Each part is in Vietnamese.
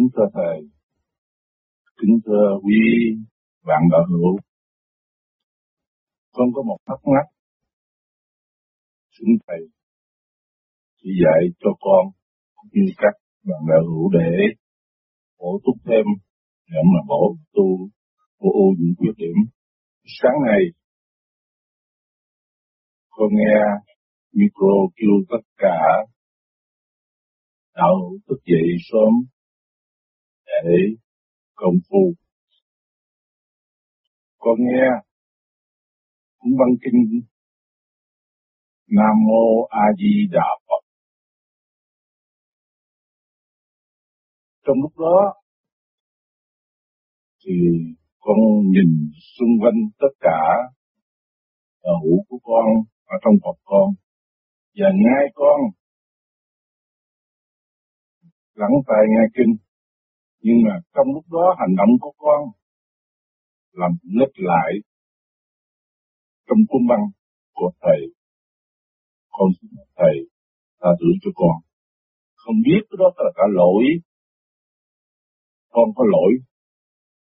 kính thưa thầy, kính thưa quý bạn đạo hữu. Con có một thắc mắc, xin thầy chỉ dạy cho con cũng như các bạn đạo hữu để bổ túc thêm để mà bổ tu, bổ ô những khuyết điểm. Sáng nay, con nghe micro kêu tất cả đạo hữu thức dậy sớm để công phu. Con nghe cũng văn kinh Nam Mô A Di Đà Phật. Trong lúc đó thì con nhìn xung quanh tất cả hữu của con ở trong Phật con. Và ngay con lắng tai nghe kinh nhưng mà trong lúc đó hành động của con làm nứt lại trong cung băng của thầy, con xin thầy tha thứ cho con. Không biết đó là cả lỗi, con có lỗi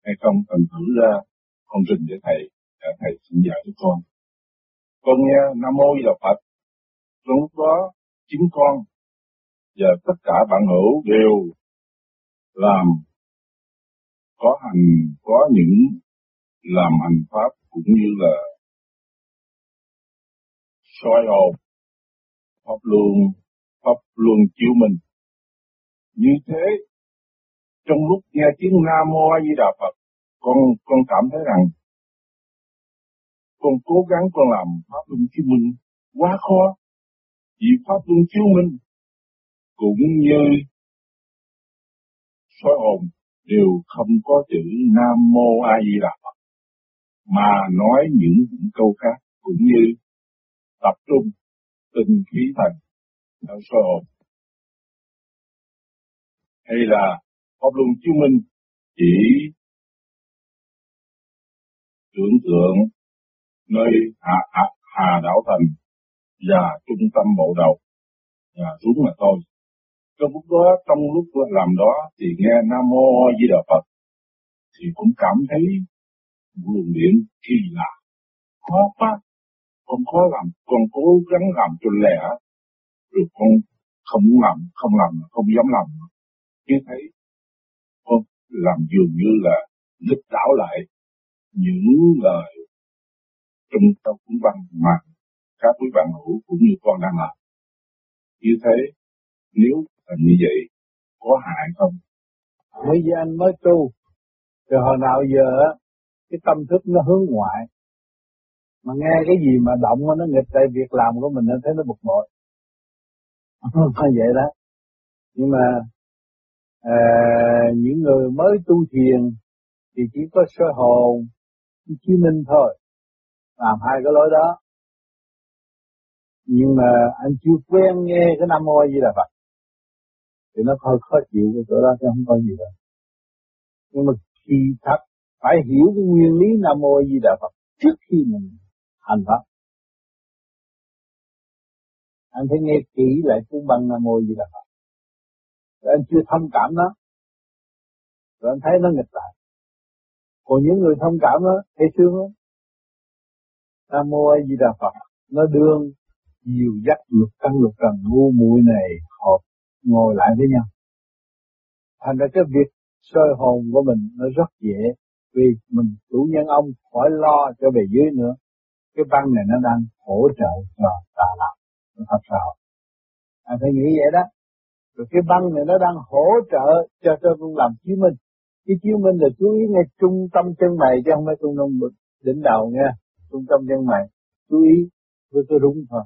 hay không, thành thử ra con trình với thầy, để thầy xin dạy cho con. Con nghe nam mô là phật. Trong lúc đó, chính con và tất cả bạn hữu đều làm có hành, có những làm hành pháp cũng như là soi hồn, pháp luân pháp luân chiếu mình. Như thế, trong lúc nghe tiếng nam mô a di đà phật, con con cảm thấy rằng con cố gắng con làm pháp luân chiếu minh quá khó. Vì pháp luân chiếu minh cũng như soi hồn đều không có chữ nam mô a di đà phật mà nói những những câu khác cũng như tập trung tinh khí thần ở sơ hồn. Hay là pháp luân chứng minh chỉ tưởng tượng nơi hạ, hạ, hà đảo thành và trung tâm bộ đầu và xuống mà thôi trong lúc đó, trong lúc làm đó thì nghe nam mô di đà phật thì cũng cảm thấy luồng điện kỳ lạ khó quá con khó làm con cố gắng làm cho lẻ rồi con không muốn làm, không làm, không dám làm. Như thấy con làm dường như là lịch đảo lại những lời trong tâm cuốn văn mà các quý bạn hữu cũng như con đang làm. Như thế, nếu là như vậy. Có hại không? Bây giờ anh mới tu rồi hồi nào giờ cái tâm thức nó hướng ngoại. Mà nghe cái gì mà động nó nghịch tại việc làm của mình nó thấy nó bực bội. Vậy đó. Nhưng mà à, những người mới tu thiền thì chỉ có soi hồn chiếu minh thôi. Làm hai cái lối đó. Nhưng mà anh chưa quen nghe cái nam mô gì là Phật thì nó hơi khó chịu cái chỗ đó, chứ không có gì đâu. Nhưng mà khi thật, phải hiểu cái nguyên lý nam mô di đà phật trước khi mình hành pháp. Anh phải nghe kỹ lại cuốn băng nam mô di đà phật. Rồi anh chưa thông cảm nó. Rồi anh thấy nó nghịch lại. Còn những người thông cảm đó, thấy sướng lắm. Nam mô di đà phật, nó đương nhiều dắt luật, căn luật trần ngu muội này hợp ngồi lại với nhau. Thành ra cái việc soi hồn của mình nó rất dễ, vì mình chủ nhân ông khỏi lo cho về dưới nữa. Cái băng này nó đang hỗ trợ cho ta làm. Nó thật sao anh phải nghĩ vậy đó. Rồi cái băng này nó đang hỗ trợ cho cho con làm chiếu minh. Cái chiếu minh là chú ý ngay trung tâm chân mày chứ không phải trung tâm đỉnh đầu nha. Trung tâm chân mày. Chú ý với cái đúng thôi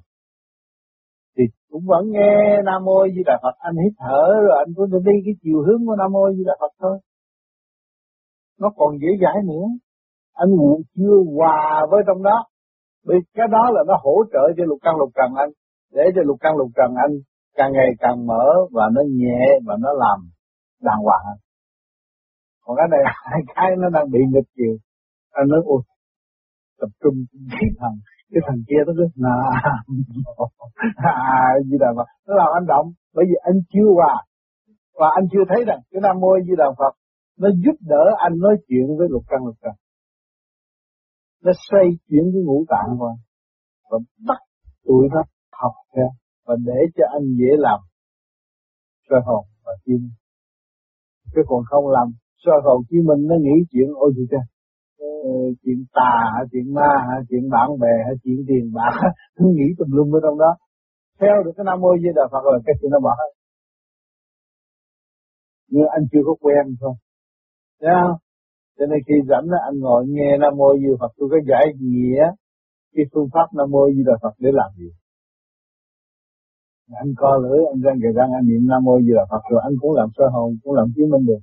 thì cũng vẫn nghe Nam Mô Di Đà Phật. Anh hít thở rồi anh cũng đi cái chiều hướng của Nam Mô Di Đà Phật thôi. Nó còn dễ dãi nữa. Anh chưa hòa với trong đó. Vì cái đó là nó hỗ trợ cho lục căn lục trần anh. Để cho lục căn lục trần anh càng ngày càng mở và nó nhẹ và nó làm đàng hoàng còn cái này, hai cái nó đang bị nghịch chiều. Anh nói, ôi, tập trung khí thần cái thằng kia nó cứ, nà à gì là mà nó làm anh động, bởi vì anh chưa hòa. Và anh chưa thấy rằng cái nam mô di đà phật nó giúp đỡ anh nói chuyện với lục căn, lục trần nó xoay chuyển cái ngũ tạng qua và bắt tụi nó học theo và để cho anh dễ làm soi hồn và tim chứ còn không làm soi hồn chí minh nó nghĩ chuyện ôi gì chứ Ừ, chuyện tà hay chuyện ma hay chuyện bạn bè hay chuyện tiền bạc cứ nghĩ tùm lum ở trong đó theo được cái nam mô di đà phật là cái chuyện nó bỏ hết nhưng anh chưa có quen thôi Thấy không? Cho nên khi rảnh anh ngồi nghe Nam Mô Di Phật tôi có giải nghĩa cái phương pháp Nam Mô Di Đà Phật để làm gì. Anh co lưỡi, anh răng kề răng, anh niệm Nam Mô Di Đà Phật rồi anh cũng làm sơ hồn, cũng làm chứng minh được.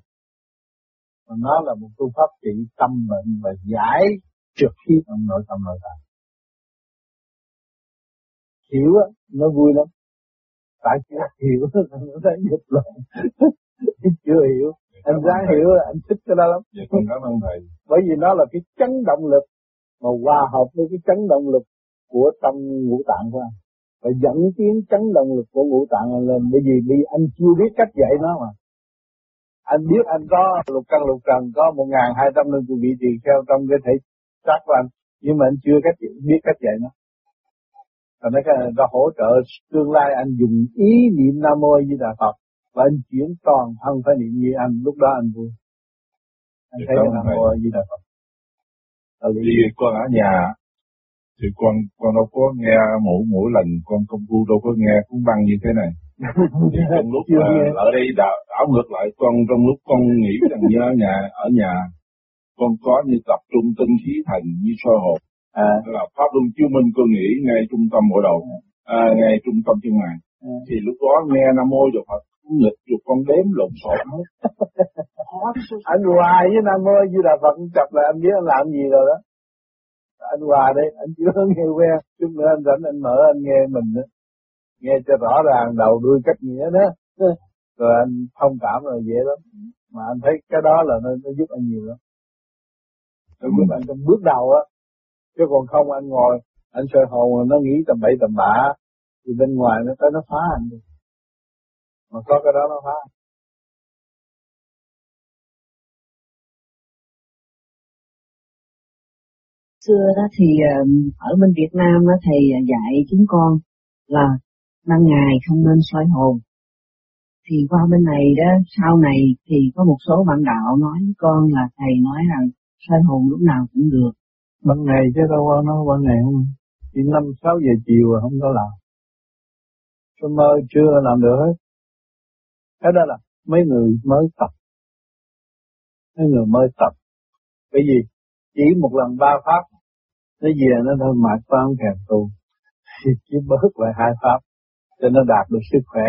Mà nó là một phương pháp trị tâm bệnh và giải trượt khí trong nội tâm nội tạng. Hiểu á, nó vui lắm. Tại chưa hiểu, nó thấy giật lộn. chưa hiểu, anh ráng hiểu là anh thích cái đó lắm. Dạ con cảm ơn thầy. Bởi vì nó là cái chấn động lực mà hòa hợp với cái chấn động lực của tâm ngũ tạng của anh. Và dẫn tiến chấn động lực của ngũ tạng anh lên. Bởi vì vì anh chưa biết cách dạy nó mà. Anh biết anh có lục căn lục trần có một ngàn hai trăm linh vị tỳ kheo trong cái thể xác của anh. Nhưng mà anh chưa cách biết cách dạy nó. Và nó, nó hỗ trợ tương lai anh dùng ý niệm Nam Mô Di Đà Phật và anh chuyển toàn thân phải niệm như anh. Lúc đó anh vui. Anh thấy cái nam mô di đà phật. Thì con ở nhà thì con con đâu có nghe mỗi mỗi lần con công phu đâu có nghe cuốn băng như thế này. Thì lúc là, ở đây đảo, đảo ngược lại con trong lúc con nghĩ rằng nhớ nhà ở nhà con có như tập trung tinh khí thần như soi hồn à. là pháp luân chiếu minh con nghĩ ngay trung tâm bộ đầu à, ngay trung tâm chân mày à. thì lúc đó nghe nam mô giờ phật nghịch rồi con đếm lộn xộn hết. anh hoài với Nam Mô Như là Phật chập là anh biết anh làm gì rồi đó. Anh hoài đây, anh chưa nghe quen, chút nữa anh rảnh anh mở anh nghe mình nữa. Nghe cho rõ ràng đầu đuôi cách nghĩa đó. Rồi anh thông cảm rồi dễ lắm. Mà anh thấy cái đó là nó, nó giúp anh nhiều lắm. Nó giúp anh trong bước đầu á. Chứ còn không anh ngồi, anh soi hồn nó nghĩ tầm bậy tầm bạ. Thì bên ngoài nó tới nó phá anh đi mà có cái đó nó phá xưa đó thì ờ, ở bên Việt Nam đó thầy dạy chúng con là ban ngày không nên soi hồn thì qua bên này đó, sau này thì có một số bạn đạo nói với con là thầy nói rằng soi hồn lúc nào cũng được. Ban ngày chứ đâu có nói ban ngày không. Chỉ năm, sáu giờ chiều là không có làm. Cho mơ chưa làm được hết. Cái đó là mấy người mới tập. Mấy người mới tập. Bởi vì chỉ một lần ba pháp, nó về nó thôi mệt quá không thèm tu. Thì chỉ bớt lại hai pháp, cho nó đạt được sức khỏe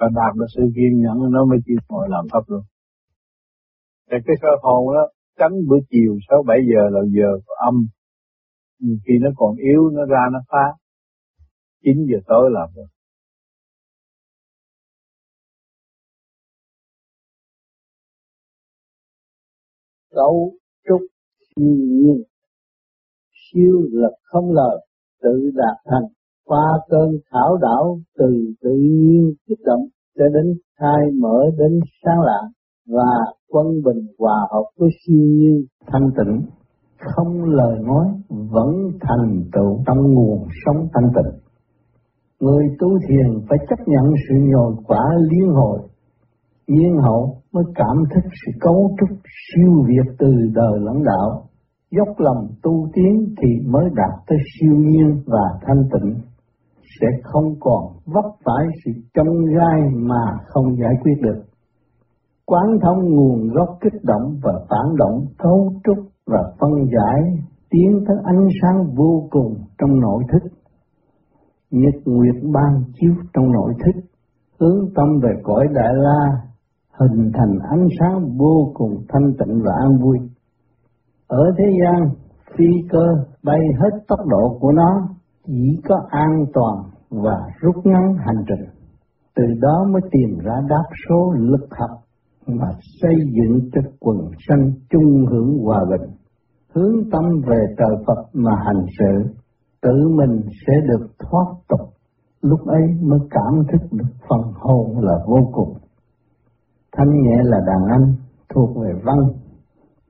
và đạt được sự kiên nhẫn, nó mới chịu ngồi làm pháp luôn thì cái cơ hồn đó, tránh buổi chiều sáu bảy giờ là giờ của âm. Nhiều khi nó còn yếu, nó ra nó phá. Chín giờ tối làm được cấu trúc siêu nhiên. Siêu lực không lời, tự đạt thành qua cơn thảo đảo từ tự nhiên kích động cho đến khai mở đến sáng lạ và quân bình hòa hợp với siêu nhiên thanh tịnh không lời nói vẫn thành tựu trong nguồn sống thanh tịnh người tu thiền phải chấp nhận sự nhồi quả liên hồi nhiên hậu mới cảm thức sự cấu trúc siêu việt từ đời lãnh đạo. Dốc lòng tu tiến thì mới đạt tới siêu nhiên và thanh tịnh, sẽ không còn vấp phải sự trong gai mà không giải quyết được. Quán thông nguồn gốc kích động và phản động cấu trúc và phân giải tiến tới ánh sáng vô cùng trong nội thức. Nhật nguyệt ban chiếu trong nội thức, hướng tâm về cõi Đại La hình thành ánh sáng vô cùng thanh tịnh và an vui. Ở thế gian, phi cơ bay hết tốc độ của nó, chỉ có an toàn và rút ngắn hành trình. Từ đó mới tìm ra đáp số lực học mà xây dựng cho quần sanh chung hưởng hòa bình. Hướng tâm về trời Phật mà hành sự, tự mình sẽ được thoát tục. Lúc ấy mới cảm thức được phần hồn là vô cùng thanh nhẹ là đàn anh thuộc về văn,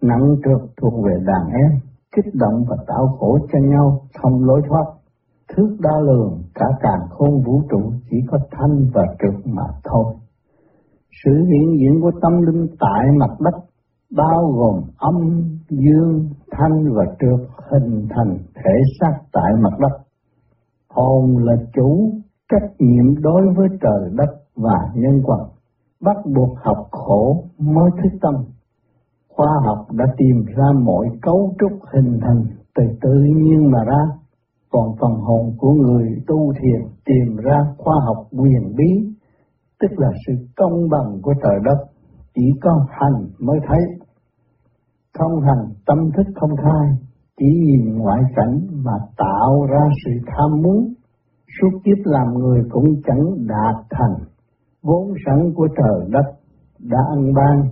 nặng trược thuộc về đàn em, kích động và tạo khổ cho nhau không lối thoát. Thước đo lường cả càng khôn vũ trụ chỉ có thanh và trực mà thôi. Sự hiện diện của tâm linh tại mặt đất bao gồm âm, dương, thanh và trượt hình thành thể xác tại mặt đất. Hồn là chủ trách nhiệm đối với trời đất và nhân quần, bắt buộc học khổ mới thức tâm. Khoa học đã tìm ra mọi cấu trúc hình thành từ tự nhiên mà ra, còn phần hồn của người tu thiền tìm ra khoa học quyền bí, tức là sự công bằng của trời đất, chỉ có hành mới thấy. Không hành tâm thức không khai, chỉ nhìn ngoại cảnh mà tạo ra sự tham muốn suốt kiếp làm người cũng chẳng đạt thành vốn sẵn của trời đất đã ăn ban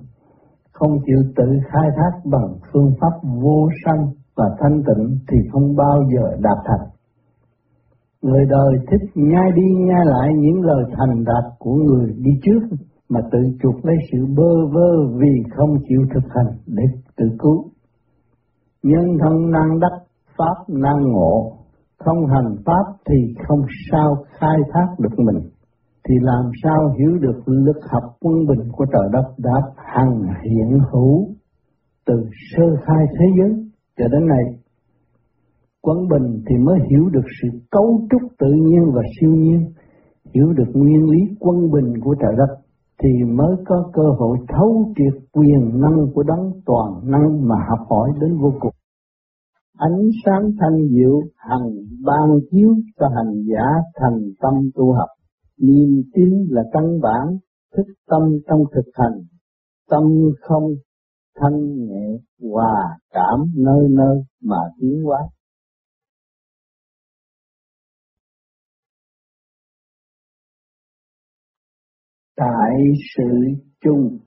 không chịu tự khai thác bằng phương pháp vô sanh và thanh tịnh thì không bao giờ đạt thành. Người đời thích nhai đi nhai lại những lời thành đạt của người đi trước mà tự chuộc lấy sự bơ vơ vì không chịu thực hành để tự cứu. Nhân thân năng đắc, pháp năng ngộ, không hành pháp thì không sao khai thác được mình, thì làm sao hiểu được lực học quân bình của trời đất đã hằng hiện hữu từ sơ khai thế giới cho đến nay. Quân bình thì mới hiểu được sự cấu trúc tự nhiên và siêu nhiên, hiểu được nguyên lý quân bình của trời đất thì mới có cơ hội thấu triệt quyền năng của đấng toàn năng mà học hỏi đến vô cùng ánh sáng thanh diệu hằng ban chiếu cho hành giả thành tâm tu học. Niềm tin là căn bản, thức tâm trong thực hành, tâm không thanh nhẹ hòa cảm nơi nơi mà tiến hóa. Đại sự chung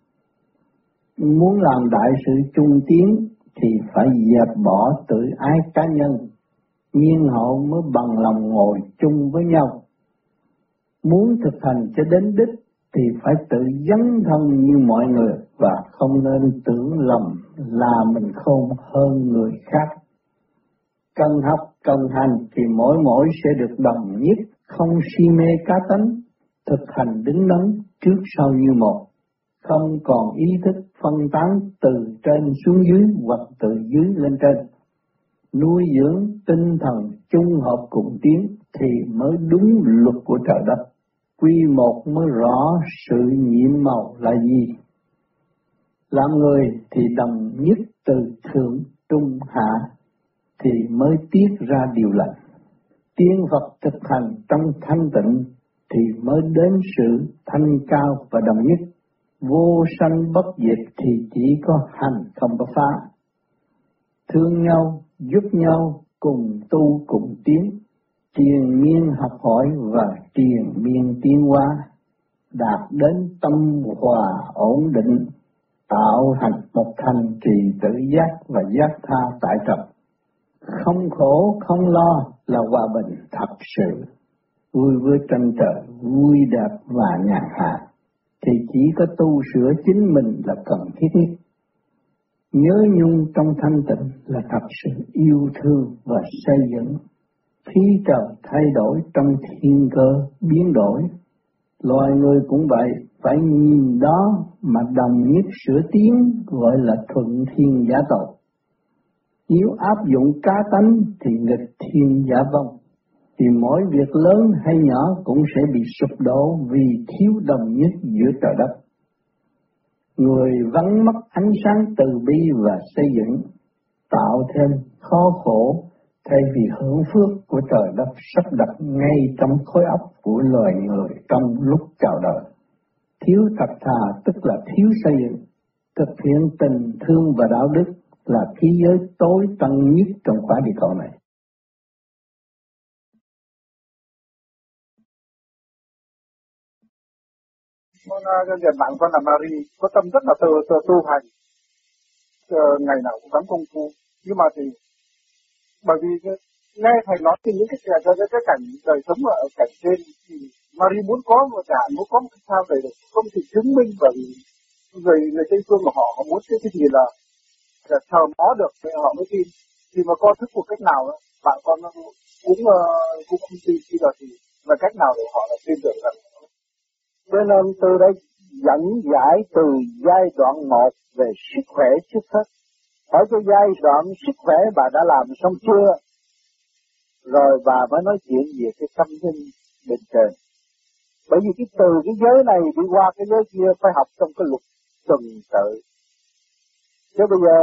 Muốn làm đại sự chung tiến thì phải dẹp bỏ tự ái cá nhân, nhiên hậu mới bằng lòng ngồi chung với nhau. Muốn thực hành cho đến đích thì phải tự dấn thân như mọi người và không nên tưởng lầm là mình không hơn người khác. Cần học, cần hành thì mỗi mỗi sẽ được đồng nhất, không si mê cá tánh, thực hành đứng đắn trước sau như một, không còn ý thức phân tán từ trên xuống dưới hoặc từ dưới lên trên. Nuôi dưỡng tinh thần chung hợp cùng tiến thì mới đúng luật của trời đất. Quy một mới rõ sự nhiệm màu là gì. Làm người thì đồng nhất từ thượng trung hạ thì mới tiết ra điều lành. Tiên Phật thực hành trong thanh tịnh thì mới đến sự thanh cao và đồng nhất vô sanh bất diệt thì chỉ có hành không có phá. Thương nhau, giúp nhau, cùng tu cùng tiến, triền miên học hỏi và triền miên tiến hóa, đạt đến tâm hòa ổn định, tạo thành một thành trì tự giác và giác tha tại trật. Không khổ, không lo là hòa bình thật sự, vui với tranh trời, vui đẹp và nhàn hạ thì chỉ có tu sửa chính mình là cần thiết nhất. Nhớ nhung trong thanh tịnh là thật sự yêu thương và xây dựng. Khí trời thay đổi trong thiên cơ biến đổi. Loài người cũng vậy, phải nhìn đó mà đồng nhất sửa tiến gọi là thuận thiên giả tộc. Nếu áp dụng cá tánh thì nghịch thiên giả vong thì mỗi việc lớn hay nhỏ cũng sẽ bị sụp đổ vì thiếu đồng nhất giữa trời đất. Người vắng mất ánh sáng từ bi và xây dựng, tạo thêm khó khổ thay vì hưởng phước của trời đất sắp đặt ngay trong khối óc của loài người trong lúc chào đời. Thiếu thật thà tức là thiếu xây dựng, thực hiện tình thương và đạo đức là khí giới tối tân nhất trong quả địa cầu này. Con ờ, Nhật bạn con là Marie có tâm rất là từ tu, tu hành. Ờ, ngày nào cũng gắng công phu. Nhưng mà thì bởi vì nghe thầy nói thì những cái cái, cái, cái cảnh đời sống ở cảnh trên thì Marie muốn có một cả muốn có một cái sao để được không thể chứng minh bởi vì người người tây phương mà họ họ muốn cái cái gì là là thờ mó được thì họ mới tin. Thì mà con thức một cách nào đó bạn con nó cũng cũng, cũng không tin. Khi đó thì và cách nào để họ là tin được rằng cho nên tôi đã dẫn giải từ giai đoạn một về sức khỏe trước hết. Hỏi cho giai đoạn sức khỏe bà đã làm xong chưa? Rồi bà mới nói chuyện về cái tâm linh bên thường. bởi vì cái từ cái giới này đi qua cái giới kia phải học trong cái luật tuần tự. Chứ bây giờ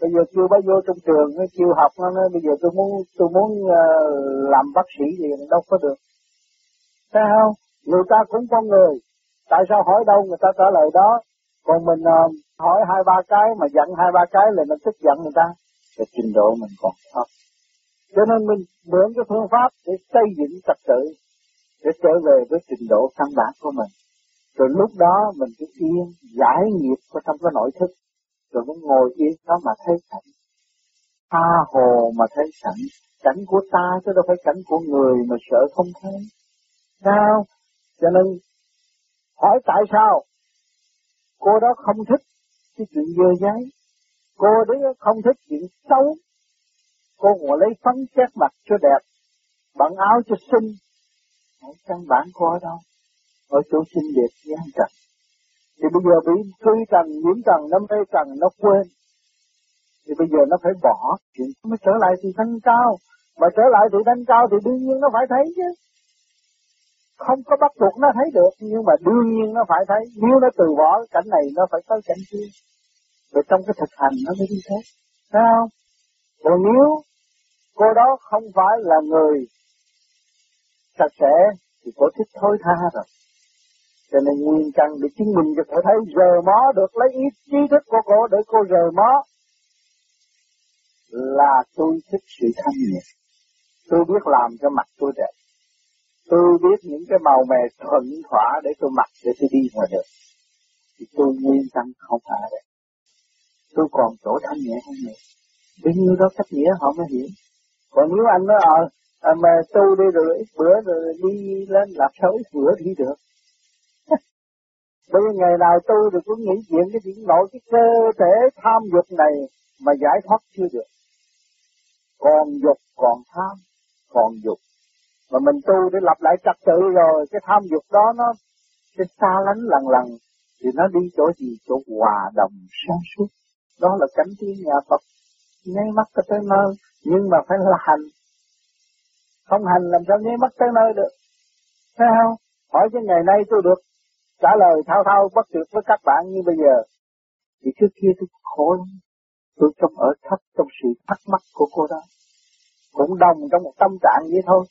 bây giờ chưa bao vô trong trường nó chưa học nó nói bây giờ tôi muốn tôi muốn uh, làm bác sĩ gì đâu có được. Sao? không người ta cũng con người. Tại sao hỏi đâu người ta trả lời đó. Còn mình uh, hỏi hai ba cái mà giận hai ba cái là mình tức giận người ta. Thì trình độ mình còn thấp. Cho nên mình mượn cái phương pháp để xây dựng trật tự để trở về với trình độ căn bản của mình. Rồi lúc đó mình cứ yên giải nghiệp của trong cái nội thức. Rồi mới ngồi yên đó mà thấy cảnh. Tha hồ mà thấy cảnh. Cảnh của ta chứ đâu phải cảnh của người mà sợ không thấy. Sao cho nên, hỏi tại sao cô đó không thích cái chuyện dơ giấy cô đấy không thích chuyện xấu. Cô ngồi lấy phấn chét mặt cho đẹp, bận áo cho xinh. Hỏi, căn bản cô ở đâu? Ở chỗ xinh đẹp gian trần. Thì bây giờ bị truy trần, nhiễm trần, nó mê trần, nó quên. Thì bây giờ nó phải bỏ chuyện mới trở lại thì thanh cao. Mà trở lại thì thanh cao thì đương nhiên nó phải thấy chứ không có bắt buộc nó thấy được, nhưng mà đương nhiên nó phải thấy. Nếu nó từ bỏ cảnh này, nó phải tới cảnh kia. Rồi trong cái thực hành nó mới đi thấy sao còn nếu cô đó không phải là người sạch sẽ, thì cổ thích thôi tha rồi. Cho nên nguyên căn để chứng minh cho cổ thấy giờ mó được, lấy ý trí thức của cô để cô giờ mó là tôi thích sự thanh nhẹ. Tôi biết làm cho mặt tôi đẹp tôi biết những cái màu mè thuận thỏa để tôi mặc để tôi đi mà được thì tôi nguyên tâm không phải đấy tôi còn chỗ thanh nhẹ hơn nữa bấy nhiêu đó cách nghĩa họ mới hiểu còn nếu anh nói ờ à, mà tu đi rồi ít bữa rồi đi lên lạc sao bữa đi được Bây giờ ngày nào tu thì cũng nghĩ chuyện cái chuyện nội cái cơ thể tham dục này mà giải thoát chưa được. Còn dục còn tham, còn dục. Mà mình tu để lập lại trật tự rồi, cái tham dục đó nó cái xa lánh lần lần thì nó đi chỗ gì? Chỗ hòa đồng sáng suốt. Đó là cảnh tiên nhà Phật. Nháy mắt có tới nơi, nhưng mà phải là hành. Không hành làm sao nháy mắt tới nơi được. Thấy không? Hỏi cái ngày nay tôi được trả lời thao thao bất tuyệt với các bạn như bây giờ. Thì trước kia tôi khổ lắm. Tôi trong ở thấp trong sự thắc mắc của cô đó. Cũng đồng trong một tâm trạng vậy thôi.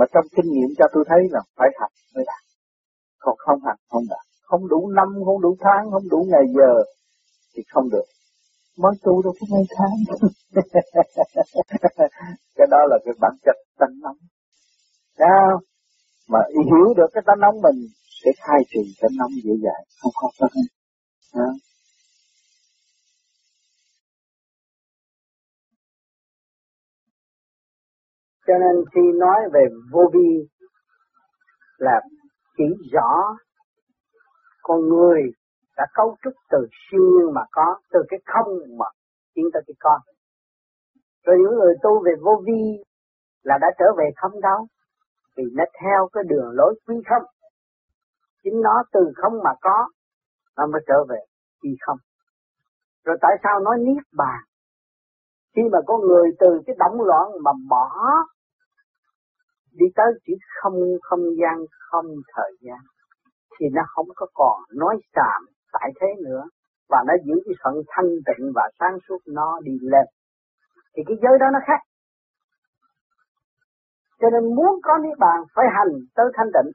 Mà trong kinh nghiệm cho tôi thấy là phải học mới đạt. Còn không học không đạt. Không đủ năm, không đủ tháng, không đủ ngày giờ thì không được. Mới tu đâu có mấy tháng. cái đó là cái bản chất tánh nóng. Sao? Mà hiểu được cái tánh nóng mình sẽ khai trì tánh nóng dễ dàng không khó khăn cho nên khi nói về vô vi là chỉ rõ con người đã cấu trúc từ siêu nhiên mà có, từ cái không mà tiến tới cái con. Rồi những người tu về vô vi là đã trở về không đâu vì nó theo cái đường lối quy không. Chính nó từ không mà có, nó mới trở về quy không. Rồi tại sao nói niết bàn? Khi mà có người từ cái động loạn mà bỏ đi tới chỉ không không gian, không thời gian thì nó không có còn nói xàm tại thế nữa và nó giữ cái phận thanh tịnh và sáng suốt nó đi lên thì cái giới đó nó khác cho nên muốn có niết bàn phải hành tới thanh tịnh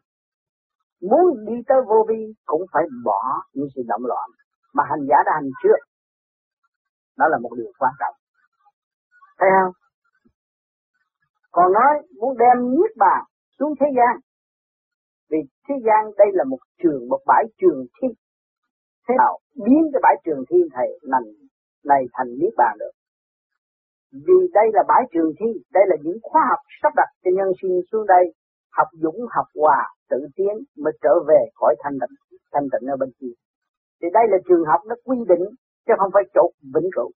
Muốn đi tới vô vi cũng phải bỏ những sự động loạn mà hành giả đã hành trước. Đó là một điều quan trọng. Thấy không? Còn nói muốn đem niết bàn xuống thế gian. Vì thế gian đây là một trường, một bãi trường thi. Thế nào biến cái bãi trường thi thầy này, này thành niết bàn được? Vì đây là bãi trường thi, đây là những khoa học sắp đặt cho nhân sinh xuống đây học dũng học hòa tự tiến mới trở về khỏi thanh tịnh thanh tịnh ở bên kia thì đây là trường học nó quy định chứ không phải chỗ vĩnh cửu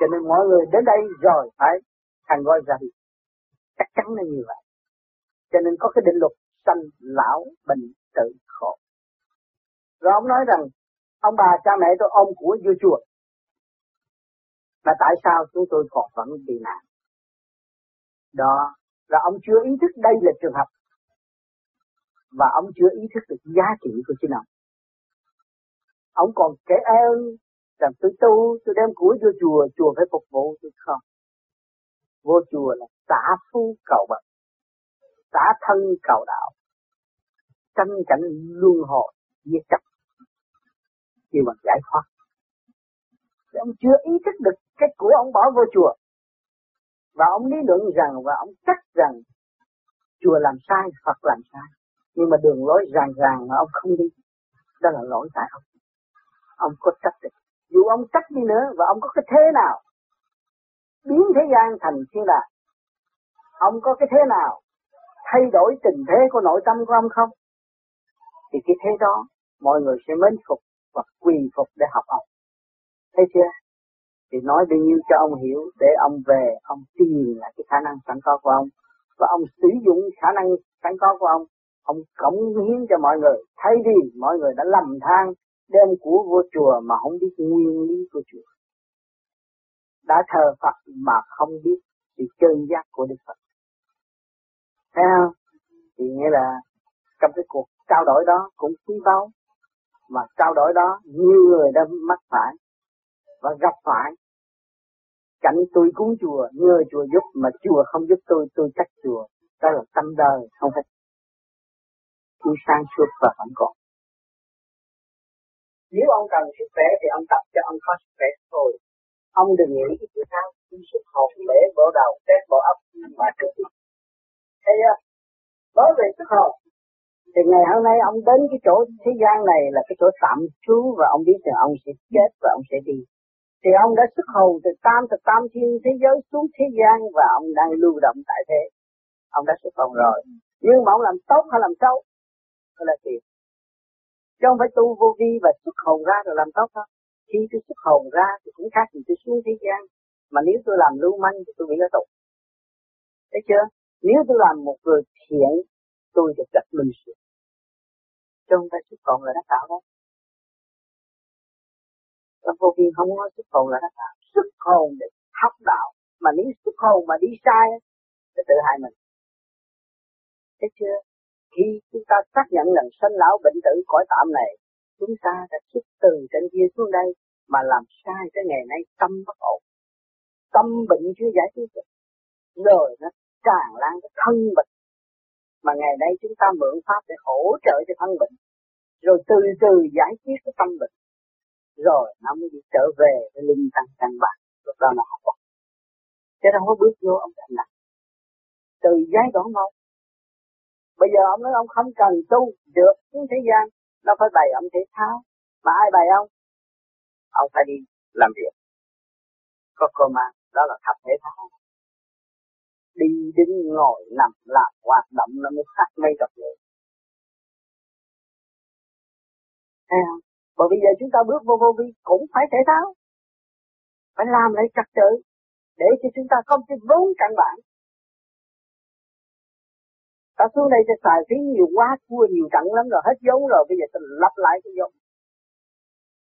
cho nên mọi người đến đây rồi phải thành gọi ra đi chắc chắn là như vậy. Cho nên có cái định luật sanh lão bệnh tử khổ. Rồi ông nói rằng, ông bà, cha mẹ tôi ôm của vua chùa, mà tại sao chúng tôi còn vẫn bị nạn? Đó, là ông chưa ý thức đây là trường hợp. Và ông chưa ý thức được giá trị của chính ông. Ông còn kể ơn rằng tôi tu, tôi đem của vô chùa chùa phải phục vụ tôi không? Vô chùa là xả phu cầu bậc, xả thân cầu đạo, tranh cảnh luân hồi, giết chấp khi mà giải thoát, thì ông chưa ý thức được cái của ông bỏ vô chùa. Và ông lý luận rằng và ông chắc rằng chùa làm sai, Phật làm sai. Nhưng mà đường lối ràng ràng mà ông không đi, đó là lỗi tại ông. Ông có trách được. Dù ông trách đi nữa và ông có cái thế nào biến thế gian thành thiên đàng. Ông có cái thế nào thay đổi tình thế của nội tâm của ông không? Thì cái thế đó, mọi người sẽ mến phục và quỳ phục để học ông. Thấy chưa? Thì nói bao nhiêu cho ông hiểu để ông về, ông tìm lại cái khả năng sẵn có của ông. Và ông sử dụng khả năng sẵn có của ông. Ông cống hiến cho mọi người. Thay vì mọi người đã lầm than, đem của vô chùa mà không biết nguyên lý của chùa đã thờ Phật mà không biết sự chân giác của Đức Phật. Thấy không? Thì nghĩa là trong cái cuộc trao đổi đó cũng quý báu. Mà trao đổi đó nhiều người đã mắc phải và gặp phải. Cảnh tôi cúng chùa, nhờ chùa giúp mà chùa không giúp tôi tôi trách chùa. Đó là tâm đời không phải tôi sang suốt và vẫn còn. Nếu ông cần sức khỏe thì ông tập cho ông có sức khỏe thôi ông đừng nghĩ cái thứ ăn xuất hồn để bộ đầu test bộ ấp mà trước thấy chưa nói về xuất hồn thì ngày hôm nay ông đến cái chỗ thế gian này là cái chỗ tạm trú và ông biết rằng ông sẽ chết và ông sẽ đi. Thì ông đã xuất hồn từ tam từ tam thiên thế giới xuống thế gian và ông đang lưu động tại thế. Ông đã xuất hồn rồi. Nhưng mà ông làm tốt hay làm xấu? Đó là chuyện. Chứ không phải tu vô vi và xuất hồn ra rồi làm tốt không? Khi tôi xuất hồn ra thì cũng khác gì tôi xuống thế gian. Mà nếu tôi làm lưu manh thì tôi bị nó tục. Thấy chưa? Nếu tôi làm một người thiện, tôi được gặp minh sự chứ không phải xuất hồn là đắc tạo đó. Trong vô vi không có xuất hồn là đắc tạo xuất hồn để học đạo. Mà nếu xuất hồn mà đi sai thì tự hại mình. Thấy chưa? Khi chúng ta xác nhận rằng sanh lão bệnh tử cõi tạm này chúng ta đã xuất từ trên kia xuống đây mà làm sai tới ngày nay tâm bất ổn. Tâm bệnh chưa giải quyết được. Rồi nó tràn lan cái thân bệnh. Mà ngày nay chúng ta mượn pháp để hỗ trợ cho thân bệnh. Rồi từ từ giải quyết cái tâm bệnh. Rồi nó mới đi trở về với linh tăng căn bản. Lúc đó là học chứ đâu có bước vô ông thành nặng từ giai đoạn một. Bây giờ ông nói ông không cần tu được cái thế gian nó phải bày ông thể thao. Mà ai bày ông ông phải đi làm việc. Có cơ mà, đó là tập thể thao. Đi đứng ngồi nằm làm hoạt động nó mới khác mấy gặp người thấy không? Bởi bây giờ chúng ta bước vô vô vi cũng phải thể thao. Phải làm lại trật tự để cho chúng ta không cái vốn căn bản ta xuống đây sẽ xài phí nhiều quá cua nhiều trận lắm rồi hết vốn rồi bây giờ ta lặp lại cái vốn.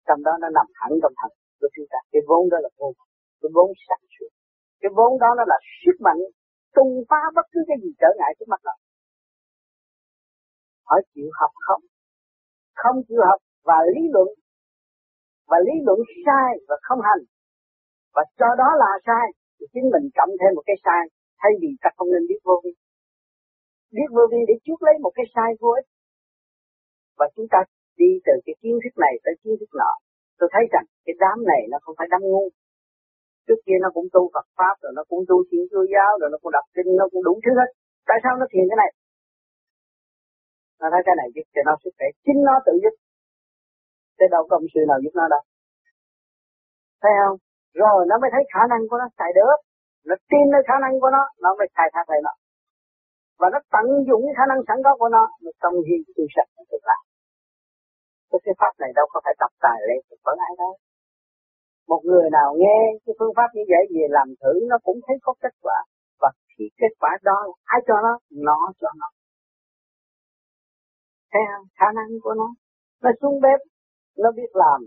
Trong đó nó nằm hẳn trong thẳng của chúng ta. Cái vốn đó là vốn, cái vốn sản xuất cái vốn đó nó là sức mạnh tung phá bất cứ cái gì trở ngại trước mặt đó hỏi chịu học không? Không chịu học và lý luận và lý luận sai và không hành. Và cho đó là sai thì chính mình cộng thêm một cái sai thay vì ta không nên biết vô vi biết vô vi để chuốc lấy một cái sai vô ích. Và chúng ta đi từ cái kiến thức này tới kiến thức nọ. Tôi thấy rằng cái đám này nó không phải đám ngu. Trước kia nó cũng tu Phật pháp, rồi nó cũng tu thiên chúa giáo, rồi nó cũng đọc kinh, nó cũng đủ thứ hết. Tại sao nó thiền cái này? Nó thấy cái này giúp cho nó sức khỏe chính nó tự giúp. Thế đâu có ông sư nào giúp nó đâu. Thấy không? Rồi nó mới thấy khả năng của nó xài được. Nó tin nơi khả năng của nó nó mới khai thác lại nó và nó tận dụng khả năng sẵn có của nó nó trong hiến tu sạch được làm Cái, cái pháp này đâu có phải tập tài lệ thuộc bởi ai đâu. Một người nào nghe cái phương pháp như vậy về làm thử nó cũng thấy có kết quả. Và khi kết quả đó ai cho nó? Nó cho nó. Thấy không? Khả năng của nó. Nó xuống bếp, nó biết làm.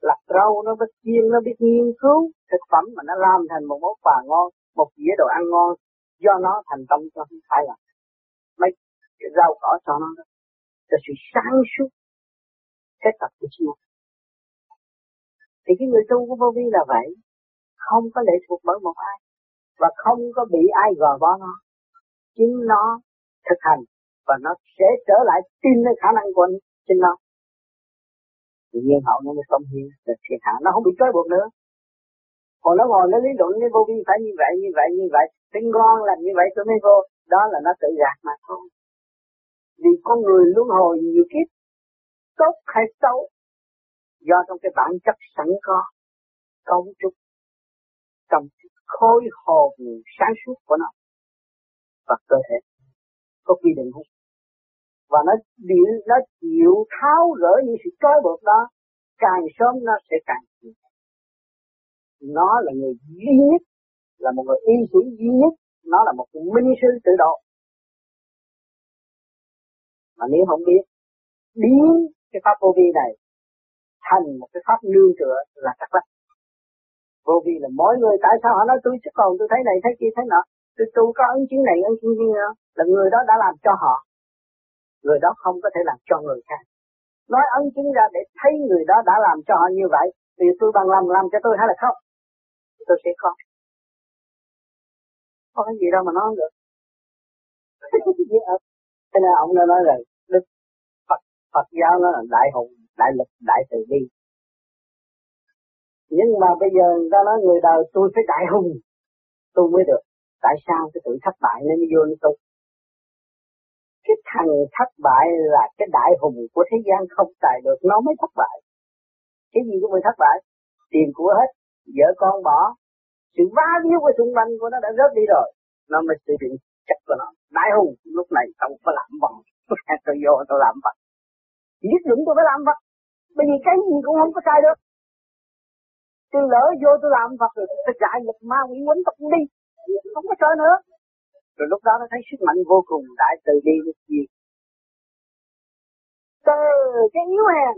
Lặt rau, nó biết chiên, nó biết nghiên cứu thực phẩm mà nó làm thành một món quà ngon, một dĩa đồ ăn ngon. Do nó thành công cho không phải là mấy cái rau cỏ cho nó đó. Cho sự sáng suốt kết tập của chúng thì cái người tu của vô vi là vậy. Không có lệ thuộc bởi một ai và không có bị ai gò bó nó. Chính nó thực hành và nó sẽ trở lại tin nơi khả năng của chính nó. Tự nhiên hậu nó mới không hiến được thiệt hạ nó không bị trói buộc nữa còn nó ngồi nó lý luận với vô vi phải như vậy như vậy như vậy. Phải ngon làm như vậy tôi mới vô. Đó là nó tự gạt mà thôi. Vì con người luân hồi nhiều kiếp, tốt hay xấu, do trong cái bản chất sẵn có, cấu trúc trong khối hồn sáng suốt của nó và cơ thể có quy định hết. Và nó điện nó chịu tháo gỡ những sự trói buộc đó, càng sớm nó sẽ càng nó là người duy nhất, là một người y sĩ duy nhất. Nó là một minh sư tự độ. Mà nếu không biết, biến cái pháp vô vi này thành một cái pháp nương tựa là chắc lắm vô vi là mỗi người, tại sao họ nói, tôi chứ còn tôi thấy này, thấy kia, thấy nọ. Tôi tu có ứng chứng này ứng chứng kia là người đó đã làm cho họ. Người đó không có thể làm cho người khác. Nói ấn chứng ra để thấy người đó đã làm cho họ như vậy, thì tôi bằng lòng làm cho tôi hay là không? Tôi sẽ không. Có cái gì đâu mà nói được. Thế nên ông đã nói là đức Phật Phật giáo nó là đại hùng, đại lực, đại từ bi. Nhưng mà bây giờ người ta nói người đời tôi phải đại hùng, tôi mới được. Tại sao? Cái tự thất bại nên vô nó tu cái thằng thất bại là cái đại hùng của thế gian không tài được, nó mới thất bại. Cái gì cũng bị thất bại, tiền của hết vợ con bỏ. Sự va víu của xung quanh của nó đã rớt đi rồi. Nó mới tự định chắc của nó. Đại hùng lúc này không có làm bằng tôi vô tôi làm vật nhất định tôi phải làm vật bởi vì cái gì cũng không có sai được. Tôi lỡ vô tôi làm vật rồi tôi chạy lực ma quỷ quấn tập đi. Không có chơi nữa. Rồi lúc đó nó thấy sức mạnh vô cùng đại từ đi được gì? Từ cái yếu hèn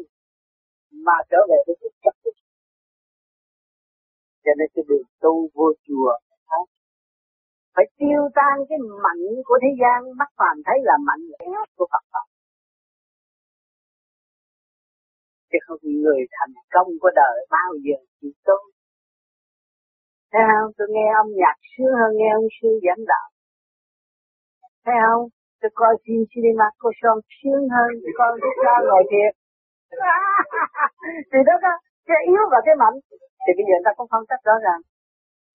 mà trở về với cái chất cho nên cái đường tu vô chùa phải tiêu tan cái mạnh của thế gian, bắt phàm thấy là mạnh của Phật Pháp. Chứ không người thành công của đời bao giờ chỉ tu thấy không? Tôi nghe âm nhạc xưa hơn nghe ông sư giảng đạo. Thấy không? Tôi coi phim cinema cô son sướng hơn tôi coi cái sao ngồi thiệt. Thì đó đó cái yếu và cái mạnh. Thì bây giờ ta cũng phân tích rõ ràng.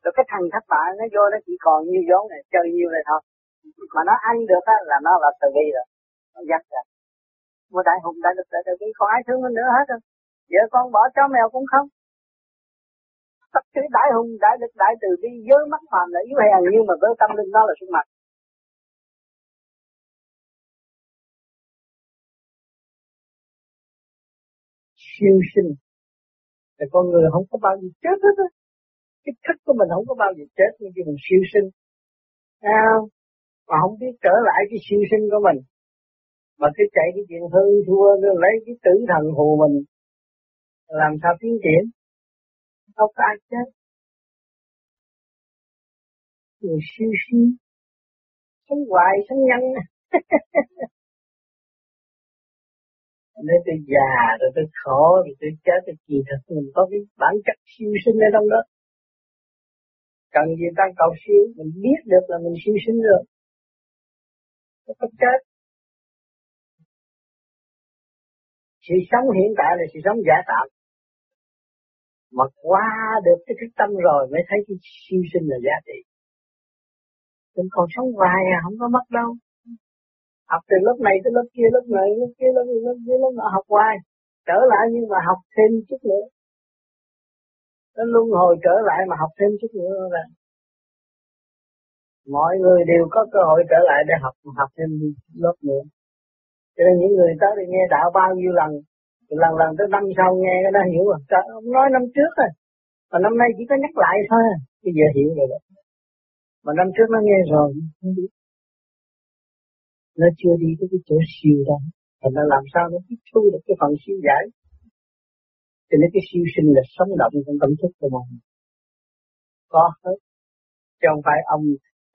Rồi cái thằng thất bại nó vô nó chỉ còn như vốn này, chơi nhiêu này thôi. Mà nó ăn được á là nó là từ bi rồi. Nó dắt rồi mua đại hùng đại lực đại từ bi còn ai thương hơn nữa hết rồi. Vợ con bỏ chó mèo cũng không. Tất cứ đại hùng đại lực đại từ bi với mắt phàm là yếu hèn, nhưng mà với tâm linh đó là sức mạnh siêu sinh thì con người không có bao giờ chết hết á. Cái thức của mình không có bao giờ chết nhưng khi mình siêu sinh. À, mà không biết trở lại cái siêu sinh của mình. Mà cứ chạy cái chuyện hư thua rồi lấy cái tử thần hù mình. Làm sao tiến triển? Không có ai chết. Người siêu sinh. Sống hoài sống nhanh. nên tôi già, rồi tôi khổ, rồi tôi chết rồi kỳ thật mình có cái bản chất siêu sinh ở trong đó. Cần gì tăng cầu siêu? Mình biết được là mình siêu sinh rồi. Không chết. Sự sống hiện tại là sự sống giả tạm mà qua được cái thức tâm rồi mới thấy cái siêu sinh là giá trị. Mình còn sống hoài à không có mất đâu học từ lớp này tới lớp kia lớp này lớp kia lớp này lớp kia lớp nọ học hoài trở lại nhưng mà học thêm chút nữa. Nó luân hồi trở lại mà học thêm chút nữa là mọi người đều có cơ hội trở lại để học học thêm lớp nữa. Cho nên những người tới đây nghe đạo bao nhiêu lần lần lần tới năm sau nghe cái đó hiểu rồi Trời, ông nói năm trước rồi mà năm nay chỉ có nhắc lại thôi bây giờ hiểu rồi đó. Mà năm trước nó nghe rồi không biết nó chưa đi tới cái chỗ siêu đâu, thành ra làm sao nó tiếp thu được cái phần siêu giải? Cho nên cái siêu sinh là sống động trong tâm thức của mình có hết. Chứ không phải ông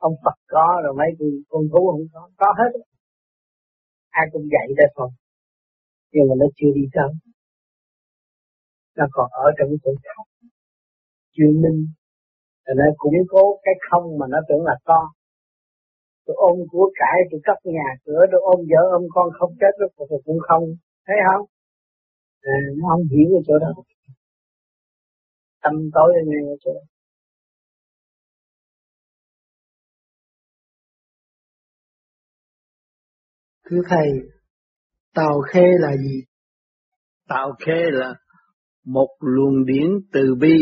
ông Phật có rồi mấy con con thú không có. Có hết ai cũng dạy ra thôi. Nhưng mà nó chưa đi tới. Nó còn ở trong cái chỗ không chưa minh. Cho nó cũng cố cái không mà nó tưởng là con tôi ôm của cải tôi cất nhà cửa tôi ôm vợ ôm con không chết rồi cũng không. Thấy không? À, nó không hiểu cái chỗ đó. Tâm tối ở ngay chỗ đó. Thưa Thầy, Tàu Khê là gì? Tàu Khê là một luồng điển từ bi,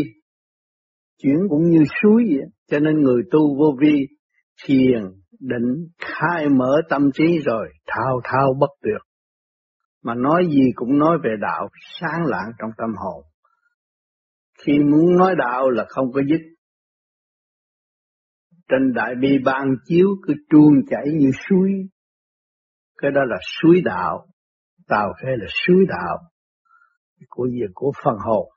chuyển cũng như suối vậy, cho nên người tu vô vi, thiền, định, khai mở tâm trí rồi, thao thao bất tuyệt. Mà nói gì cũng nói về đạo, sáng lạng trong tâm hồn. Khi muốn nói đạo là không có dứt. Trên đại bi ban chiếu cứ tuôn chảy như suối, cái đó là suối đạo tàu khê là suối đạo của gì của phần hồn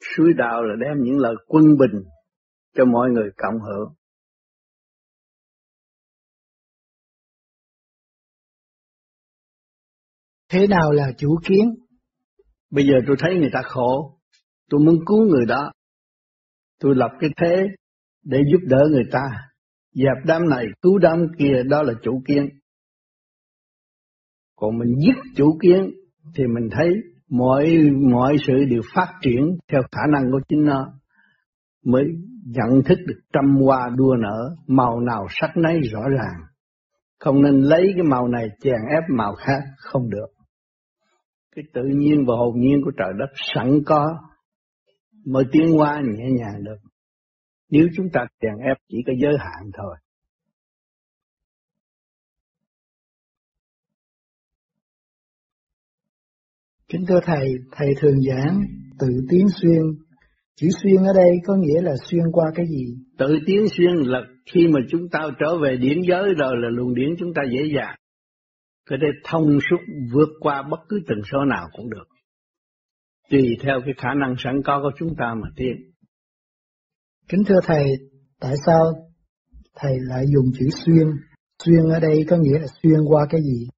suối đạo là đem những lời quân bình cho mọi người cộng hưởng thế nào là chủ kiến? Bây giờ tôi thấy người ta khổ. Tôi muốn cứu người đó. Tôi lập cái thế để giúp đỡ người ta. Dẹp đám này, cứu đám kia, đó là chủ kiến. Còn mình dứt chủ kiến thì mình thấy mọi mọi sự đều phát triển theo khả năng của chính nó. Mới nhận thức được trăm hoa đua nở, màu nào sắc nấy rõ ràng. Không nên lấy cái màu này chèn ép màu khác, không được cái tự nhiên và hồn nhiên của trời đất sẵn có mới tiến hóa nhẹ nhàng được nếu chúng ta chèn ép chỉ có giới hạn thôi Kính thưa Thầy, Thầy thường giảng tự tiến xuyên. Chữ xuyên ở đây có nghĩa là xuyên qua cái gì? Tự tiến xuyên là khi mà chúng ta trở về điển giới rồi là luồng điển chúng ta dễ dàng. Có thể thông suốt vượt qua bất cứ tần số nào cũng được. Tùy theo cái khả năng sẵn có của chúng ta mà tiến. Kính thưa Thầy, tại sao Thầy lại dùng chữ xuyên? Xuyên ở đây có nghĩa là xuyên qua cái gì?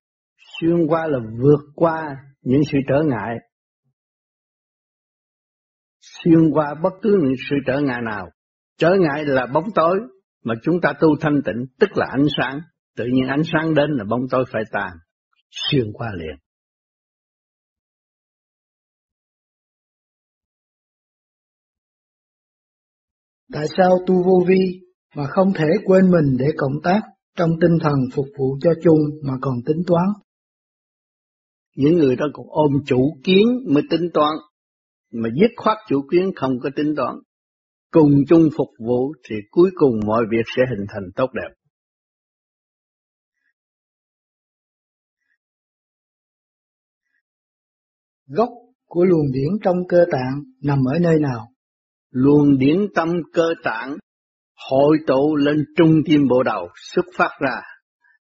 Xuyên qua là vượt qua những sự trở ngại xuyên qua bất cứ những sự trở ngại nào. Trở ngại là bóng tối, mà chúng ta tu thanh tịnh tức là ánh sáng. Tự nhiên ánh sáng đến là bóng tối phải tàn, xuyên qua liền. Tại sao tu vô vi mà không thể quên mình để cộng tác trong tinh thần phục vụ cho chung mà còn tính toán? những người đó còn ôm chủ kiến mới tính toán mà dứt khoát chủ kiến không có tính toán cùng chung phục vụ thì cuối cùng mọi việc sẽ hình thành tốt đẹp gốc của luồng điển trong cơ tạng nằm ở nơi nào luồng điển tâm cơ tạng hội tụ lên trung tim bộ đầu xuất phát ra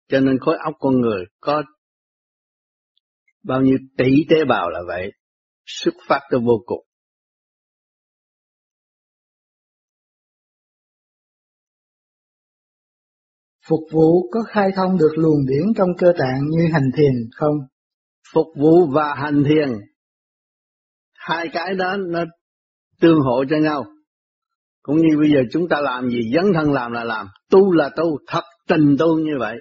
cho nên khối óc con người có bao nhiêu tỷ tế bào là vậy, xuất phát từ vô cùng. Phục vụ có khai thông được luồng điển trong cơ tạng như hành thiền không? Phục vụ và hành thiền, hai cái đó nó tương hộ cho nhau. Cũng như bây giờ chúng ta làm gì, dấn thân làm là làm, tu là tu, thật tình tu như vậy.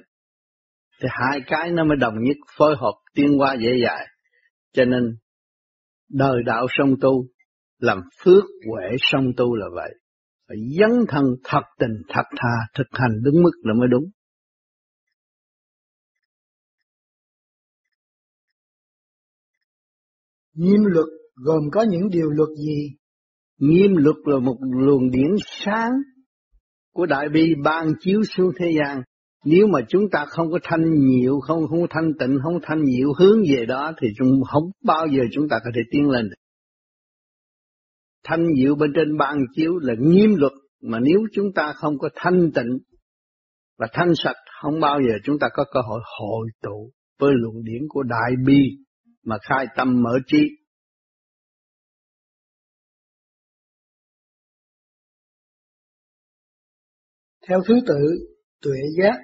Thì hai cái nó mới đồng nhất phối hợp tiến qua dễ dàng cho nên đời đạo song tu làm phước huệ song tu là vậy. Phải dấn thân thật tình thật thà thực hành đúng mức là mới đúng. Nhiệm luật gồm có những điều luật gì? Nghiêm luật là một luồng điển sáng của Đại Bi ban chiếu xuống thế gian Nếu mà chúng ta không có thanh nhiệu, không không thanh tịnh, không thanh nhiệu hướng về đó thì chúng không bao giờ chúng ta có thể tiến lên được. Thanh nhiệu bên trên ban chiếu là nghiêm luật, mà nếu chúng ta không có thanh tịnh và thanh sạch, không bao giờ chúng ta có cơ hội hội tụ với luận điển của Đại Bi mà khai tâm mở trí. Theo thứ tự, tuệ giác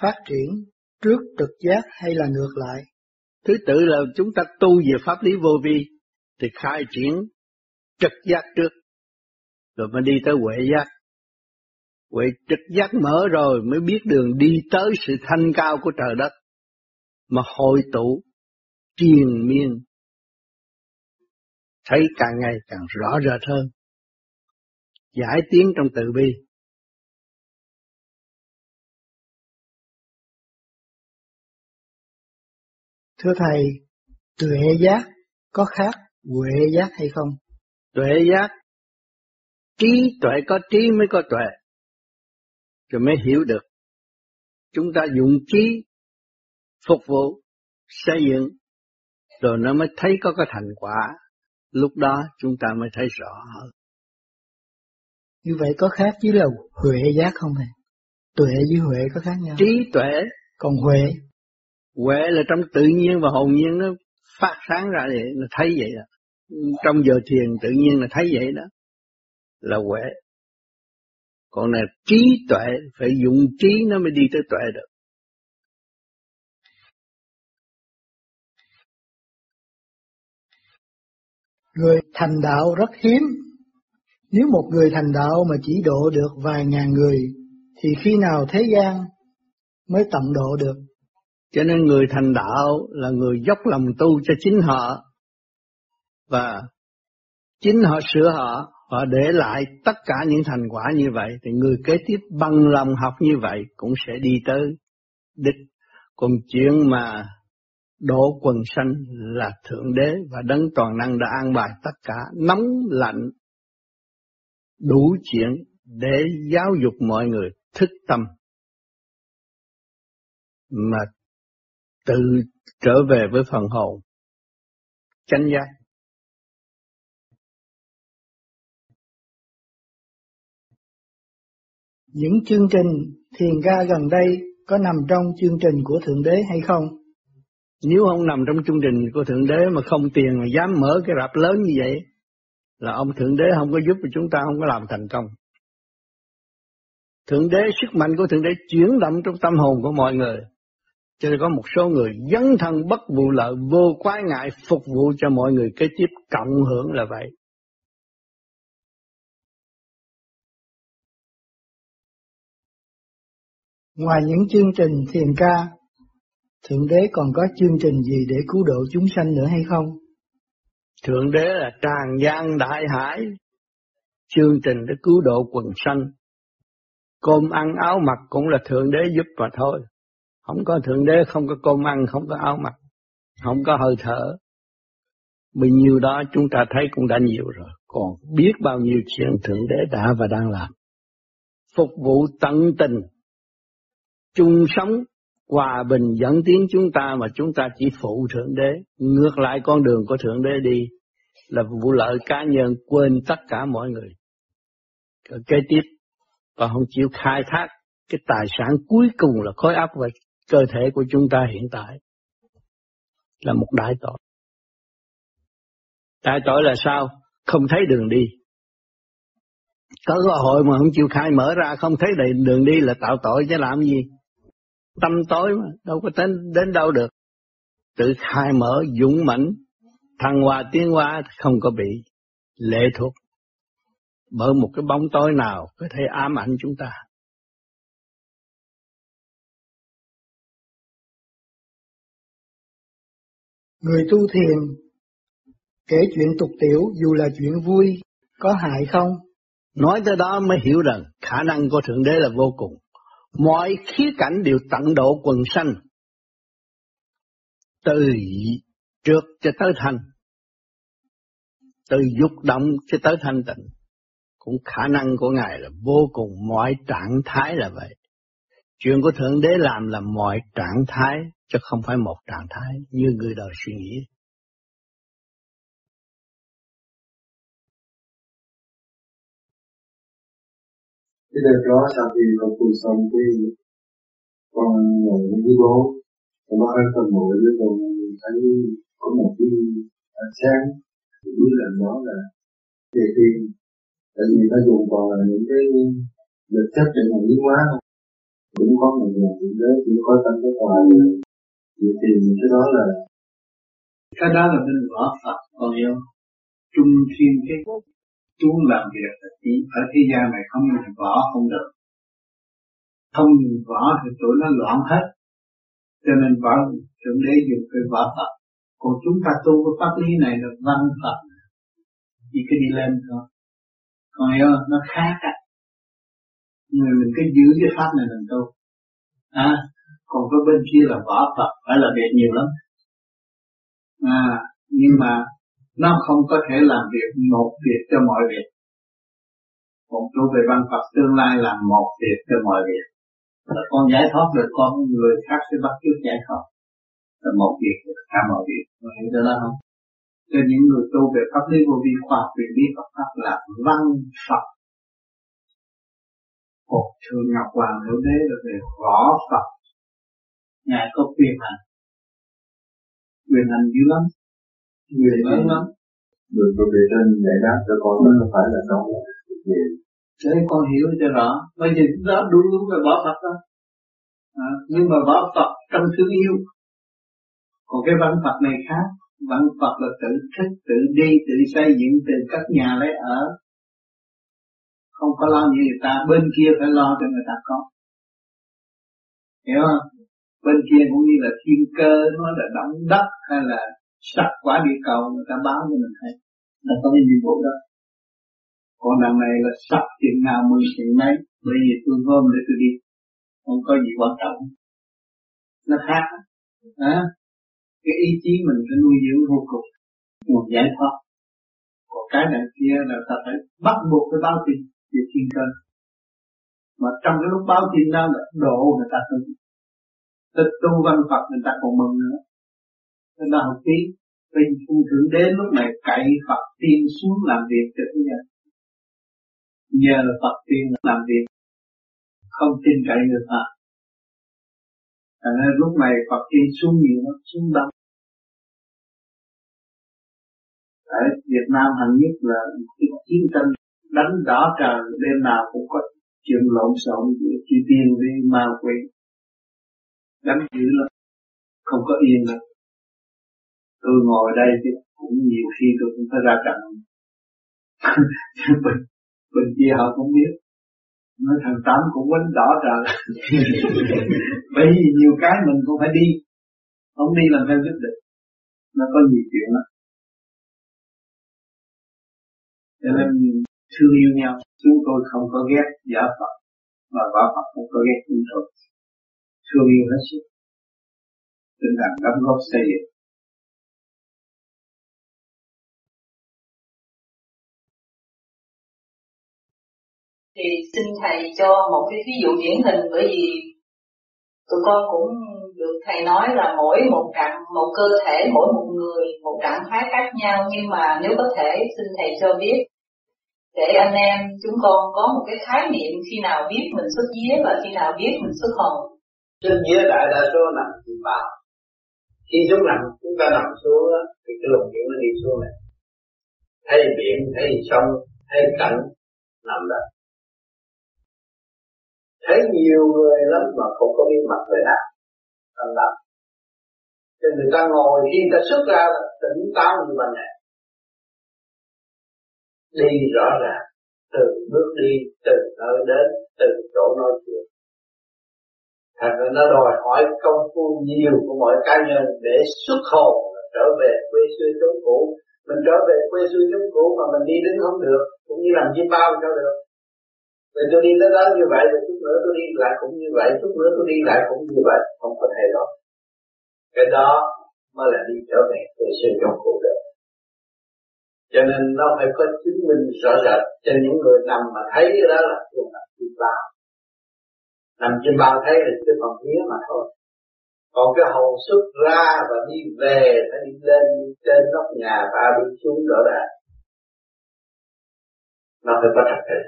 phát triển trước trực giác hay là ngược lại? Thứ tự là chúng ta tu về pháp lý vô vi thì khai triển trực giác trước rồi mới đi tới huệ giác. Huệ trực giác mở rồi mới biết đường đi tới sự thanh cao của trời đất mà hội tụ triền miên thấy càng ngày càng rõ rệt hơn giải tiến trong từ bi Thưa Thầy, tuệ giác có khác huệ giác hay không? Tuệ giác, trí tuệ có trí mới có tuệ, rồi mới hiểu được. Chúng ta dùng trí phục vụ, xây dựng, rồi nó mới thấy có cái thành quả. Lúc đó chúng ta mới thấy rõ hơn. Như vậy có khác với là huệ giác không thầy? Tuệ với huệ có khác nhau? Trí tuệ. Còn huệ Huệ là trong tự nhiên và hồn nhiên nó phát sáng ra vậy, nó thấy vậy đó. Trong giờ thiền tự nhiên là thấy vậy đó. Là huệ. Còn là trí tuệ, phải dùng trí nó mới đi tới tuệ được. Người thành đạo rất hiếm. Nếu một người thành đạo mà chỉ độ được vài ngàn người, thì khi nào thế gian mới tận độ được? Cho nên người thành đạo là người dốc lòng tu cho chính họ. Và chính họ sửa họ, họ để lại tất cả những thành quả như vậy. Thì người kế tiếp bằng lòng học như vậy cũng sẽ đi tới đích. Còn chuyện mà độ quần sanh là Thượng Đế và Đấng Toàn Năng đã an bài tất cả. Nóng lạnh đủ chuyện để giáo dục mọi người thức tâm. Mà tự trở về với phần hồn. Chánh giác. Những chương trình thiền ca gần đây có nằm trong chương trình của thượng đế hay không? Nếu không nằm trong chương trình của thượng đế mà không tiền mà dám mở cái rạp lớn như vậy là ông thượng đế không có giúp cho chúng ta không có làm thành công. Thượng đế sức mạnh của thượng đế chuyển động trong tâm hồn của mọi người cho nên có một số người dấn thân bất vụ lợi vô quái ngại phục vụ cho mọi người kế tiếp cộng hưởng là vậy. Ngoài những chương trình thiền ca, Thượng Đế còn có chương trình gì để cứu độ chúng sanh nữa hay không? Thượng Đế là tràn gian đại hải, chương trình để cứu độ quần sanh. Cơm ăn áo mặc cũng là Thượng Đế giúp mà thôi. Không có Thượng Đế, không có cơm ăn, không có áo mặc, không có hơi thở. Bao nhiêu đó chúng ta thấy cũng đã nhiều rồi, còn biết bao nhiêu chuyện Thượng Đế đã và đang làm. Phục vụ tận tình, chung sống, hòa bình dẫn tiến chúng ta mà chúng ta chỉ phụ Thượng Đế, ngược lại con đường của Thượng Đế đi, là vụ lợi cá nhân quên tất cả mọi người. Kế tiếp, và không chịu khai thác cái tài sản cuối cùng là khối óc và cơ thể của chúng ta hiện tại là một đại tội. Đại tội là sao? Không thấy đường đi. Có cơ hội mà không chịu khai mở ra không thấy đầy đường đi là tạo tội chứ làm gì? Tâm tối mà, đâu có đến, đến đâu được. Tự khai mở, dũng mãnh, thăng hoa tiến hóa không có bị lệ thuộc bởi một cái bóng tối nào có thể ám ảnh chúng ta. Người tu thiền kể chuyện tục tiểu dù là chuyện vui có hại không? Nói tới đó mới hiểu rằng khả năng của Thượng Đế là vô cùng. Mọi khía cảnh đều tận độ quần sanh. Từ trước cho tới thanh. Từ dục động cho tới thanh tịnh. Cũng khả năng của Ngài là vô cùng mọi trạng thái là vậy. Chuyện của Thượng Đế làm là mọi trạng thái, chứ không phải một trạng thái như người đời suy nghĩ. Cái đợt đó sau khi con cùng xong cái con ngồi với bố, con bác ấy con ngồi với con thấy có một cái ánh sáng, biết là nó là về tiên. Tại vì nó dùng còn là những cái vật chất để mà biến hóa không cũng có một người cũng đấy chỉ có tâm cái quà thì tìm cái đó là cái đó là bên võ Phật còn yêu trung thiên cái chúng làm việc chỉ ở thế gian này không nhìn võ không được. Không nhìn võ thì tụi nó loạn hết. Cho nên võ thượng đế dùng cái võ Phật còn chúng ta tu cái pháp lý này là văn Phật chỉ cái đi lên thôi. Còn hiểu nó khác á. Người mình cứ giữ cái pháp này mình tu. À, còn cái bên kia là võ Phật phải là việc nhiều lắm. À, nhưng mà nó không có thể làm việc một việc cho mọi việc. Còn tu về văn Phật tương lai làm một việc cho mọi việc. Là con giải thoát được con người khác sẽ bắt chước giải thoát. Là một việc được cả mọi việc. Mọi hiểu được đó không? Cho những người tu về pháp lý vô vi khoa học viện lý Phật pháp là văn Phật. Một thường ngọc hoàng Hữu đế là về võ Phật ngài có quyền hành. Quyền hành dữ lắm. Quyền lớn lắm. Được rồi về trên giải đáp cho con ừ. không phải là nó về để con hiểu cho rõ. Bây giờ ta đúng đúng về võ Phật đó. À, nhưng mà võ Phật trong thương yêu. Còn cái văn Phật này khác. Văn Phật là tự thích tự đi tự xây dựng tự các nhà lấy ở. Không có lo như người ta. Bên kia phải lo cho người ta có. Hiểu không bên kia cũng như là thiên cơ nó là động đất hay là sắc quả địa cầu người ta báo cho mình thấy là có cái nhiệm vụ đó. Còn đằng này là sắc chuyện nào mười chuyện nấy bởi vì tôi gom để tôi đi không có gì quan trọng. Nó khác. À, cái ý chí mình phải nuôi dưỡng vô cùng. Một giải thoát. Còn cái này kia là ta phải bắt buộc phải báo tin về thiên cơ. Mà trong cái lúc báo tin đó là độ người ta tự Tức tu văn Phật người ta còn mừng nữa. Nên là học phí Vì cũng thượng đế lúc này cậy Phật tiên xuống làm việc cho thế gian Nhờ Phật tiên làm việc Không tin cậy người ta. Thành nên lúc này Phật tiên xuống nhiều lắm, xuống đông. Ở Việt Nam hẳn nhất là cái chiến tranh đánh đỏ trời đêm nào cũng có chuyện lộn xộn giữa chư tiên với ma quỷ đánh dữ lắm không có yên đâu tôi ngồi đây thì cũng nhiều khi tôi cũng phải ra trận. Bên, bên kia họ cũng biết. Nói thằng tám cũng quánh đỏ trời. Bởi vì nhiều cái mình cũng phải đi. Không đi làm sao giúp được nó có nhiều chuyện lắm. Cho nên thương yêu nhau. Chúng tôi không có ghét giả Phật và quả Phật không có ghét chúng tôi thương yêu hết sức tinh thần đóng góp xây dựng. Thì xin thầy cho một cái ví dụ điển hình, bởi vì tụi con cũng được thầy nói là mỗi một trạng, một cơ thể, mỗi một người, một trạng thái khác nhau. Nhưng mà nếu có thể, xin thầy cho biết, để anh em chúng con có một cái khái niệm khi nào biết mình xuất vía và khi nào biết mình xuất hồn trên dưới đại đa số nằm chim bao khi chúng nằm chúng ta nằm xuống đó, thì cái luồng điện nó đi xuống này. Thấy biển thấy sông thấy cảnh nằm đó. Thấy nhiều người lắm mà không có biết mặt người nào. Nằm đó, cho người ta ngồi khi người ta xuất ra là tỉnh táo như ban ngày. Đi rõ ràng. Từ bước đi từ nơi đến từ chỗ nói chuyện thành ra nó đòi hỏi công phu nhiều của mọi cá nhân để xuất hồn trở về quê xưa chốn cũ. Mình trở về quê xưa chốn cũ mà mình đi đứng không được, cũng như làm chim bao cho được. Vì tôi đi tới đó như vậy, rồi chút nữa tôi đi lại cũng như vậy, chút nữa tôi đi lại cũng như vậy. Không có thể đó cái đó mới là đi trở về quê xưa chốn cũ được. Cho nên nó phải có chứng minh rõ rệt cho những người nằm mà thấy đó là chuyện tập chim bao nằm trên bao thấy là cái phần vía mà thôi. Còn cái hồn xuất ra và đi về, phải đi lên, đi trên nóc nhà và đi xuống rõ ràng nó phải có trật tự.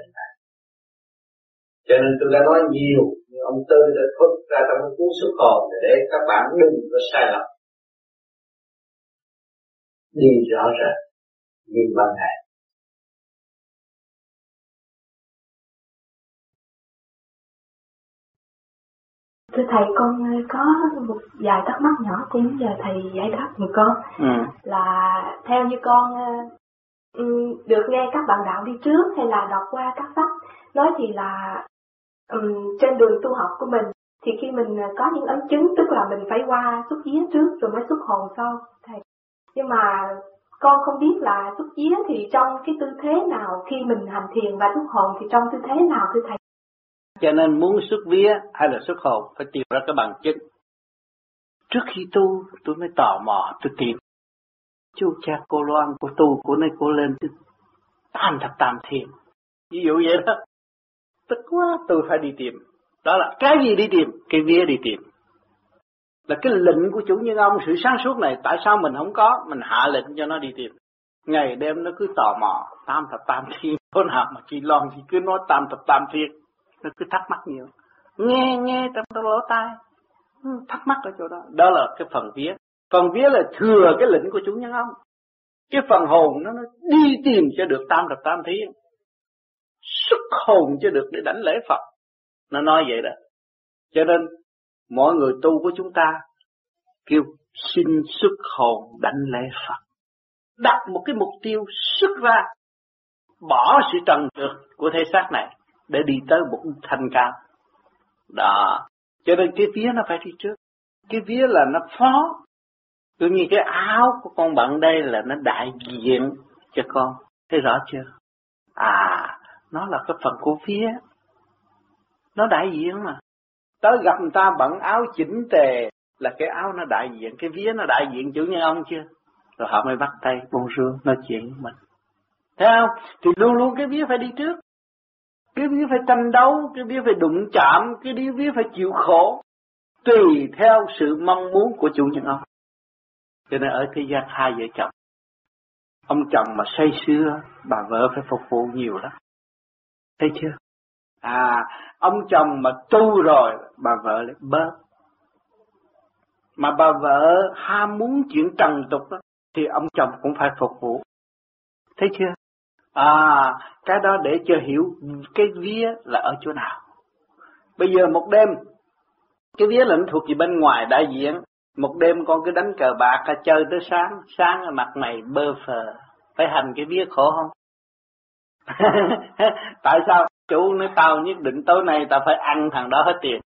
Cho nên tôi đã nói nhiều, nhưng ông tư đã thốt ra trong cái cuốn xuất hồn để các bạn đừng có sai lầm. Đi rõ ràng, nhìn bằng này Thầy, con có một vài thắc mắc nhỏ cũng nhờ Thầy giải đáp giùm con. Ừ. Là theo như con ờ, được nghe các bạn đạo đi trước hay là đọc qua các sách nói thì là um, trên đường tu học của mình thì khi mình ờ, có những ấn chứng tức là mình phải qua xuất vía trước rồi mới xuất hồn sau thầy nhưng mà con không biết là xuất vía thì trong cái tư thế nào khi mình hành thiền và xuất hồn thì trong tư thế nào thưa thầy cho nên muốn xuất vía hay là xuất hồn phải tìm ra cái bằng chứng. Trước khi tu, tôi mới tò mò, tôi tìm. Chú cha cô loan của tu của này cô lên tam thập tam thiền. Ví dụ vậy đó. Tức quá, tôi phải đi tìm. Đó là cái gì đi tìm? Cái vía đi tìm. Là cái lệnh của chủ nhân ông, sự sáng suốt này, tại sao mình không có mình hạ lệnh cho nó đi tìm ngày đêm nó cứ tò mò, tam thập tam thiên, chỗ nào mà chị loan thì cứ nói tam thập tam thiên nó cứ thắc mắc nhiều. Nghe nghe trong lỗ tai. Ừ, thắc mắc ở chỗ đó. Đó là cái phần vía. Phần vía là thừa cái lĩnh của chủ nhân ông. Cái phần hồn nó, nó đi tìm cho được tam thập tam thiên. Xuất hồn cho được để đánh lễ phật. Nó nói vậy đó. Cho nên mọi người tu của chúng ta kêu xin xuất hồn đánh lễ phật. Đặt một cái mục tiêu xuất ra. Bỏ sự trần được của thể xác này để đi tới một thanh cao. Đó. Cho nên cái vía nó phải đi trước. Cái vía là nó phó. Tự như cái áo của con bạn đây là nó đại diện cho con. Thấy rõ chưa? À, nó là cái phần của vía. Nó đại diện mà. Tới gặp người ta bận áo chỉnh tề là cái áo nó đại diện, cái vía nó đại diện chủ nhân ông chưa? Rồi họ mới bắt tay, bonjour, nói chuyện với mình. Thấy không? Thì luôn luôn cái vía phải đi trước cái biết phải tranh đấu, cái biết phải đụng chạm, cái biết phải chịu khổ, tùy theo sự mong muốn của chủ nhân ông. Cho nên ở thế gian hai vợ chồng, ông chồng mà say sưa, bà vợ phải phục vụ nhiều lắm. Thấy chưa? À, ông chồng mà tu rồi, bà vợ lại bớt. Mà bà vợ ham muốn chuyện trần tục đó, thì ông chồng cũng phải phục vụ. Thấy chưa? À, cái đó để cho hiểu cái vía là ở chỗ nào. Bây giờ một đêm, cái vía là nó thuộc về bên ngoài đại diện. Một đêm con cứ đánh cờ bạc à, chơi tới sáng, sáng mặt mày bơ phờ. Phải hành cái vía khổ không? Tại sao? Chủ nói tao nhất định tối nay tao phải ăn thằng đó hết tiền.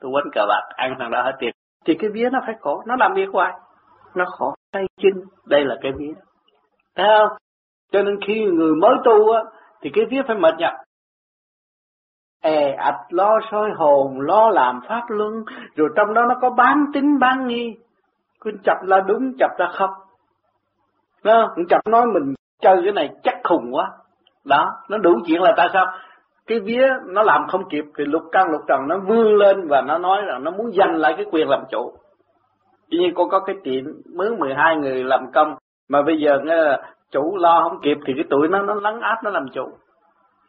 Tôi quánh cờ bạc, ăn thằng đó hết tiền. Thì cái vía nó phải khổ, nó làm việc hoài. Nó khổ, tay chân, đây là cái vía. Thấy không? Cho nên khi người mới tu á, thì cái vía phải mệt nhọc. Ê ạch lo soi hồn, lo làm pháp luân, rồi trong đó nó có bán tính bán nghi. Cứ chập là đúng, chập là không. nó chập nói mình chơi cái này chắc khùng quá. Đó, nó đủ chuyện là tại sao? Cái vía nó làm không kịp thì lục căn lục trần nó vươn lên và nó nói rằng nó muốn giành lại cái quyền làm chủ. Tuy nhiên cô có cái tiệm mướn 12 người làm công mà bây giờ nghe chủ lo không kịp thì cái tuổi nó nó lấn áp, nó làm chủ.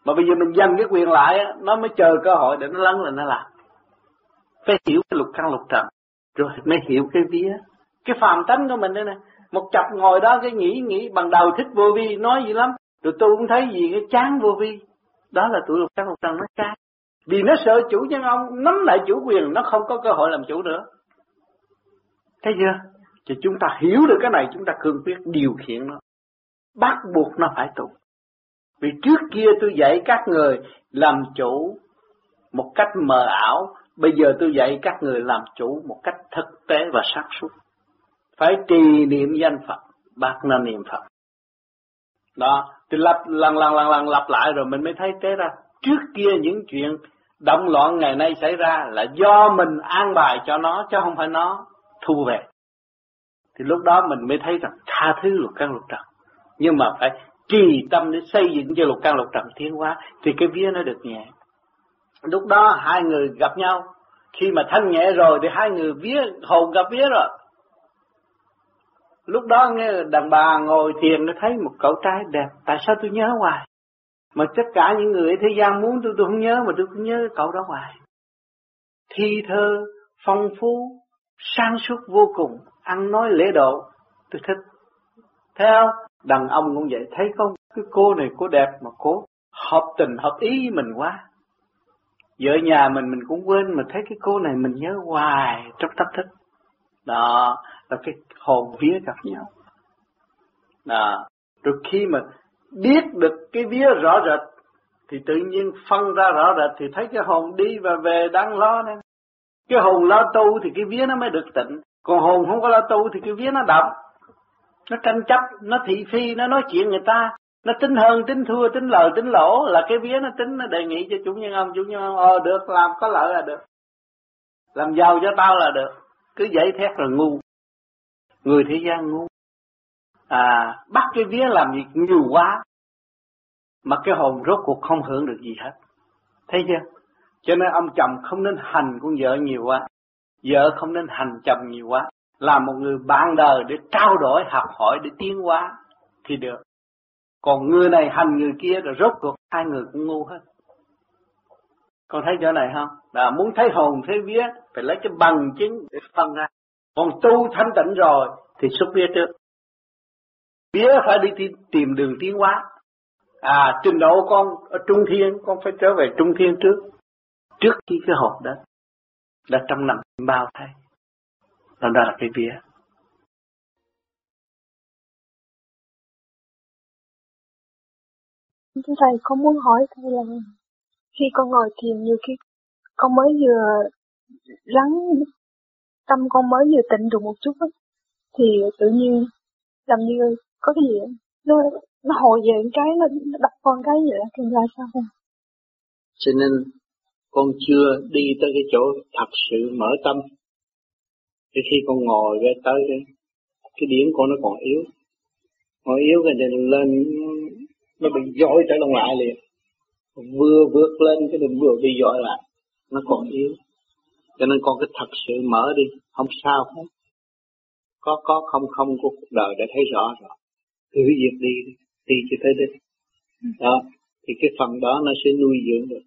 Mà bây giờ mình giành cái quyền lại nó mới chờ cơ hội để nó lấn là nó làm. Phải hiểu cái lục căn lục trần. Rồi mới hiểu cái vía. Cái phàm tánh của mình đây nè, một chập ngồi đó cái nghĩ nghĩ bằng đầu thích vô vi, nói gì lắm. Rồi tôi cũng thấy gì, cái chán vô vi. Đó là tuổi lục căn lục trần, nó chán. Vì nó sợ chủ nhân ông, nắm lại chủ quyền, nó không có cơ hội làm chủ nữa. Thấy chưa? Thì chúng ta hiểu được cái này, chúng ta cương quyết điều khiển nó bắt buộc nó phải tu. Vì trước kia tôi dạy các người làm chủ một cách mờ ảo, bây giờ tôi dạy các người làm chủ một cách thực tế và sáng suốt. Phải trì niệm danh Phật, bác nên niệm Phật. Đó, thì lặp lần lần lần lần lặp lại rồi mình mới thấy thế ra. Trước kia những chuyện động loạn ngày nay xảy ra là do mình an bài cho nó chứ không phải nó thu về. Thì lúc đó mình mới thấy rằng tha thứ luật căn luật trần nhưng mà phải trì tâm để xây dựng cho lục căn lục trần tiến hóa, thì cái vía nó được nhẹ. Lúc đó hai người gặp nhau, khi mà thanh nhẹ rồi thì hai người vía, hồn gặp vía rồi. Lúc đó nghe đàn bà ngồi thiền, nó thấy một cậu trai đẹp, tại sao tôi nhớ hoài? Mà tất cả những người ở thế gian muốn tôi tôi không nhớ, mà tôi cũng nhớ cậu đó hoài. Thi thơ, phong phú sang suốt vô cùng, ăn nói lễ độ, tôi thích. Thấy không? Đàn ông cũng vậy. Thấy không cái cô này, cô đẹp mà cô hợp tình, hợp ý với mình quá. Vợ nhà mình mình cũng quên mà thấy cái cô này mình nhớ hoài, trong tâm thức. Đó, là cái hồn vía gặp nhau. Đó. Rồi khi mà biết được cái vía rõ rệt, thì tự nhiên phân ra rõ rệt, thì thấy cái hồn đi và về đang lo nên cái hồn lo tu thì cái vía nó mới được tịnh còn hồn không có lo tu thì cái vía nó đậm nó tranh chấp, nó thị phi, nó nói chuyện người ta. Nó tính hơn, tính thua, tính lời, tính lỗ là cái vía nó tính, nó đề nghị cho chủ nhân ông. Chủ nhân ông ờ được, làm có lợi là được. Làm giàu cho tao là được. Cứ dậy thét là ngu. Người thế gian ngu. À bắt cái vía làm gì nhiều quá, mà cái hồn rốt cuộc không hưởng được gì hết. Thấy chưa? Cho nên ông chồng không nên hành con vợ nhiều quá. Vợ không nên hành chồng nhiều quá là một người bạn đời để trao đổi học hỏi để tiến hóa thì được. Còn người này hành người kia rồi rốt cuộc hai người cũng ngu hết. Con thấy chỗ này không? Là muốn thấy hồn thấy vía phải lấy cái bằng chứng để phân ra. Còn tu thanh tịnh rồi thì xuất vía trước. Vía phải đi tìm, tìm đường tiến hóa. À trình độ con ở trung thiên con phải trở về trung thiên trước. Trước khi cái hồn đó là trong nằm bao thay đó là cái vía Thưa Thầy, con muốn hỏi Thầy là khi con ngồi thiền nhiều khi con mới vừa rắn tâm con mới vừa tịnh được một chút ấy, thì tự nhiên làm như có cái gì nó nó hồi về cái nó, nó đập con cái vậy thì là sao không? Cho nên con chưa đi tới cái chỗ thật sự mở tâm. Thì khi con ngồi ra tới đây, cái điểm con nó còn yếu. Còn yếu cái này lên nó bị dội trở lòng lại liền. Vừa vượt lên cái đừng vừa bị dội lại nó còn yếu. Cho nên con cứ thật sự mở đi không sao hết. Có có không không của cuộc đời đã thấy rõ rồi. Cứ việc đi đi cho tới đích. Đó thì cái phần đó nó sẽ nuôi dưỡng được.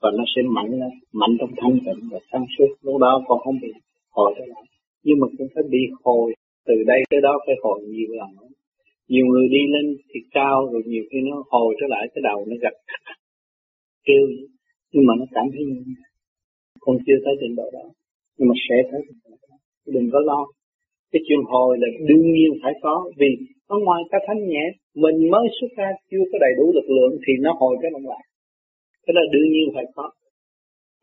Và nó sẽ mạnh lên mạnh trong thanh tịnh và sáng suốt. Lúc đó con không bị hồi trở lại nhưng mà cũng phải bị hồi từ đây tới đó phải hồi nhiều lần. Nhiều người đi lên thì cao, rồi nhiều khi nó hồi trở lại cái đầu nó gật kêu. Nhưng mà nó cảm thấy như con chưa tới trình độ đó. Nhưng mà sẽ tới trình độ đó. Đừng có lo. Cái chuyện hồi là đương nhiên phải có. Vì nó ngoài ta thanh nhẹ, mình mới xuất ra chưa có đầy đủ lực lượng thì nó hồi cái lòng lại. Cái đó đương nhiên phải có.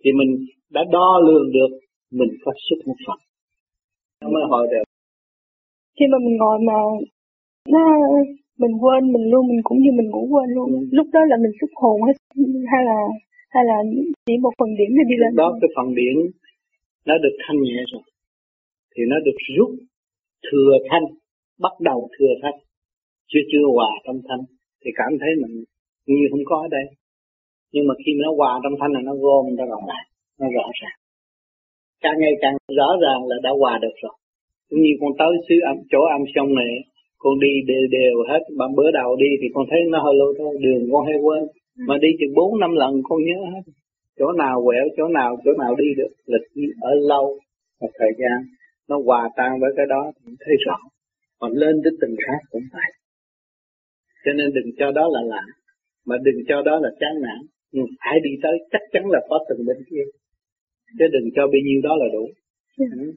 Thì mình đã đo lường được mình có xuất một nó mới hồi được khi mà mình ngồi mà nó mình quên mình luôn mình cũng như mình ngủ quên luôn. Ừ. lúc đó là mình xuất hồn hết hay là hay là chỉ một phần điểm để đi lên đó cái phần điểm nó được thanh nhẹ rồi. Thì nó được rút thừa thanh bắt đầu thừa thanh. Chưa chưa hòa trong thanh. Thì cảm thấy mình như không có ở đây. Nhưng mà khi nó hòa trong thanh là nó gom ra lòng lại nó rõ ràng càng ngày càng rõ ràng là đã hòa được rồi. Như con tới xứ âm chỗ âm sông này con đi đều đều hết. Mà bữa đầu đi thì con thấy nó hơi lâu thôi đường con hay quên. Ừ. mà đi chừng bốn năm lần con nhớ hết. Chỗ nào quẹo chỗ nào chỗ nào đi được lịch ở lâu một thời gian nó hòa tan với cái đó thì thấy rõ. Còn lên đến từng khác cũng vậy. Cho nên đừng cho đó là lạ mà đừng cho đó là chán nản. Nhưng phải đi tới chắc chắn là có từng bên kia chứ đừng cho bao nhiêu đó là đủ ừ.